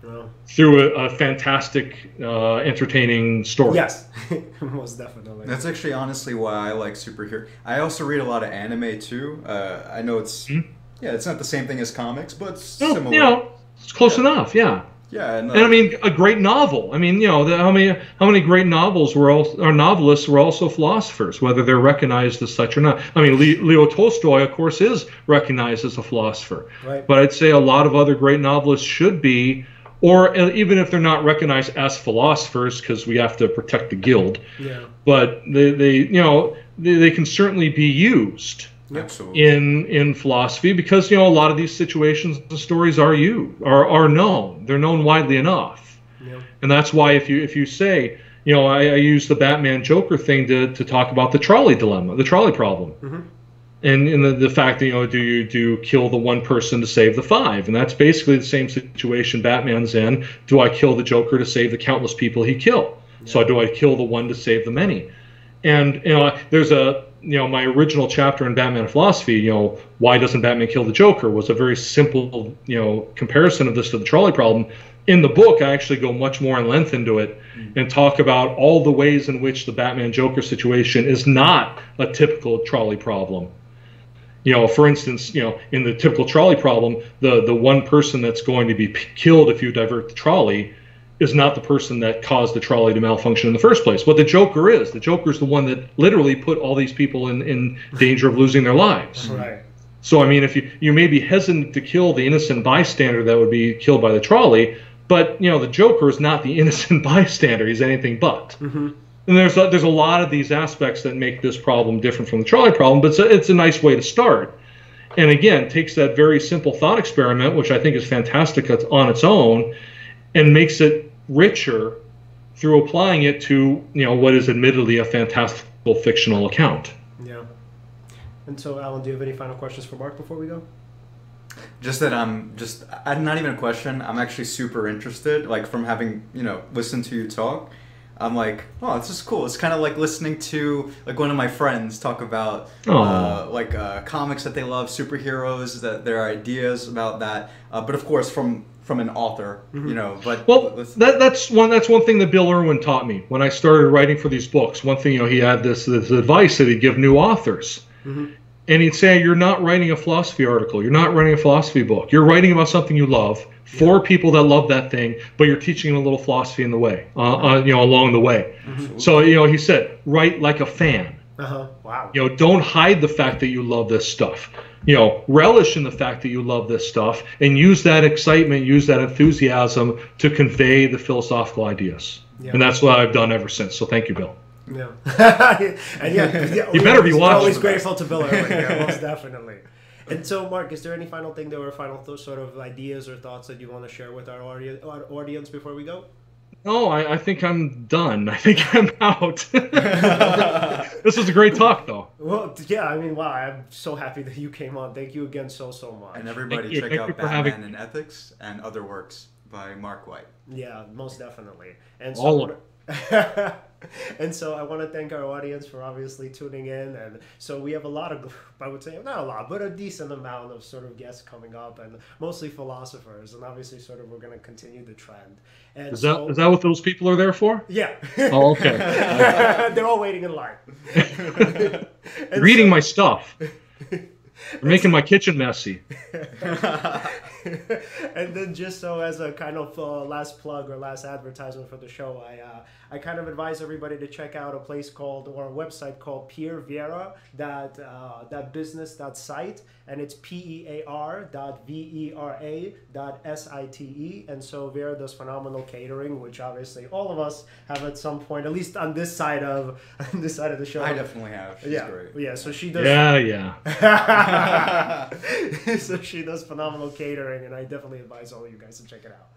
Well, through a, a fantastic, uh, entertaining story. yes, *laughs* most definitely. That's actually honestly why I like superhero. I also read a lot of anime too. Uh, I know it's Hmm? yeah, it's not the same thing as comics, but it's Well, similar. you know, it's close enough. Yeah. Yeah, and, uh, And I mean, a great novel. I mean, you know, the, how many how many great novels were all or novelists were also philosophers, whether they're recognized as such or not. I mean, Leo Tolstoy, of course, is recognized as a philosopher, Right. but I'd say a lot of other great novelists should be, or uh, even if they're not recognized as philosophers, because we have to protect the guild, yeah. but they, they you know, they, they can certainly be used absolutely. in in philosophy because you know a lot of these situations the stories are you are are known. They're known widely enough. Yeah. and that's why if you if you say you know I, I use the Batman Joker thing to, to talk about the trolley dilemma the trolley problem. Mm-hmm. And and the, the fact that you know do you do you kill the one person to save the five? And that's basically the same situation Batman's in do I kill the Joker to save the countless people he killed? So do I kill the one to save the many and you know there's a you know my original chapter in batman philosophy you know why doesn't batman kill the joker was a very simple you know comparison of this to the trolley problem. In the book i actually go much more in length into it mm. and talk about all the ways in which the batman joker situation is not a typical trolley problem. You know for instance you know in the typical trolley problem the the one person that's going to be p- killed if you divert the trolley is not the person that caused the trolley to malfunction in the first place. What the Joker is, the Joker is the one that literally put all these people in, in danger of losing their lives. Right. So, I mean, if you, you may be hesitant to kill the innocent bystander that would be killed by the trolley, but, you know, the Joker is not the *laughs* innocent bystander. He's anything but. Mm-hmm. And there's a, there's a lot of these aspects that make this problem different from the trolley problem, but it's a, it's a nice way to start. And again, takes that very simple thought experiment, which I think is fantastic on its own, and makes it richer through applying it to you know what is admittedly a fantastical fictional account. Yeah. And so, Alan, do you have any final questions for Mark before we go? Just that I'm just I'm not even a question. I'm actually super interested. Like from having you know listened to you talk, I'm like, oh, this is cool. It's kind of like listening to like one of my friends talk about uh, like uh, comics that they love, superheroes, that their ideas about that. Uh, but of course, from from an author, you know. But Well, that, that's one that's one thing that Bill Irwin taught me when I started writing for these books. One thing, you know, he had this this advice that he'd give new authors, and he'd say, "You're not writing a philosophy article. You're not writing a philosophy book. You're writing about something you love for people that love that thing, but you're teaching them a little philosophy in the way, uh, uh, you know, along the way." So, you know, he said, "Write like a fan." Uh huh. Wow. You know, don't hide the fact that you love this stuff. You know, relish in the fact that you love this stuff and use that excitement, use that enthusiasm to convey the philosophical ideas. Yeah. And that's what I've done ever since. So thank you, Bill. Yeah. *laughs* and yeah, *laughs* yeah You better be always- we're watching always grateful to Bill Irwin, yeah, *laughs* most definitely. And so, Mark, is there any final thing that were final th- sort of ideas or thoughts that you want to share with our, audi- our audience before we go? Oh, I, I think I'm done. I think I'm out. *laughs* this was a great talk, though. Well, yeah, I mean, wow, I'm so happy that you came on. Thank you again so, so much. and everybody Thank check Thank out you for Batman having- and Ethics and other works by Mark White. Yeah, most definitely. And so, All of *laughs* *laughs* and so I want to thank our audience for obviously tuning in. And so we have a lot of, *laughs* I would say, not a lot, but a decent amount of sort of guests coming up, and mostly philosophers. And obviously, sort of, we're going to continue the trend. And Is so, that is that what those people are there for? yeah. *laughs* Oh, okay. They're all waiting in line. Reading so- my stuff. You're making my kitchen messy. *laughs* and then just so as a kind of uh, last plug or last advertisement for the show, I uh, I kind of advise everybody to check out a place called or a website called Pierre Viera that uh, that business that site and it's p e a r dot v e r a dot s i t e and so Viera does phenomenal catering, which obviously all of us have at some point, at least on this side of *laughs* on this side of the show. I definitely have. She's yeah, great. yeah. So she does. Yeah, yeah. *laughs* so she does phenomenal catering, and I definitely advise all of you guys to check it out.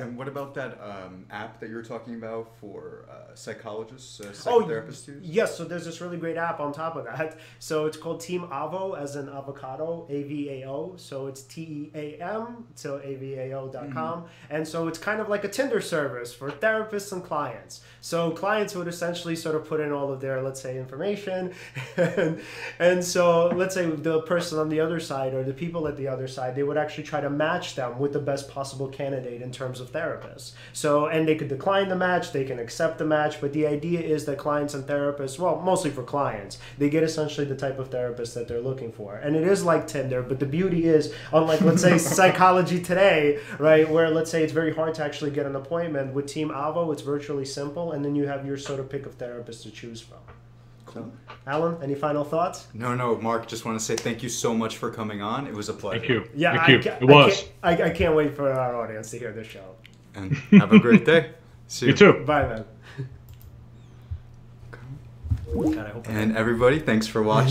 And what about that um, app that you were talking about for uh, psychologists, uh, Oh, psychotherapists use? Yes, so there's this really great app on top of that. *laughs* So it's called Team Avo, as in avocado, A V A O. So it's T E A M, so avao.com. com, And so it's kind of like a Tinder service for therapists and clients. So clients would essentially sort of put in all of their, let's say, information. and, *laughs* and so let's say the person on the other side or the people at the other side, they would actually try to match them with the best possible candidate in terms of therapists. So, and they could decline the match, they can accept the match, but the idea is that clients and therapists, well, mostly for clients, they get essentially the type of therapist that they're looking for. And it is like Tinder, but the beauty is, unlike, let's say, *laughs* psychology today, right, where let's say it's very hard to actually get an appointment, with Team Avo, it's virtually simple, and then you have your sort of pick of therapists to choose from. So, Alan, any final thoughts? No, no, Mark. Just want to say thank you so much for coming on. It was a pleasure. Thank you. Yeah, Thank I you. ca- it was. I can't, I, I can't wait for our audience to hear this show. And have a great day. *laughs* See You too. Bye, man. God, I hope I- And everybody, thanks for watching.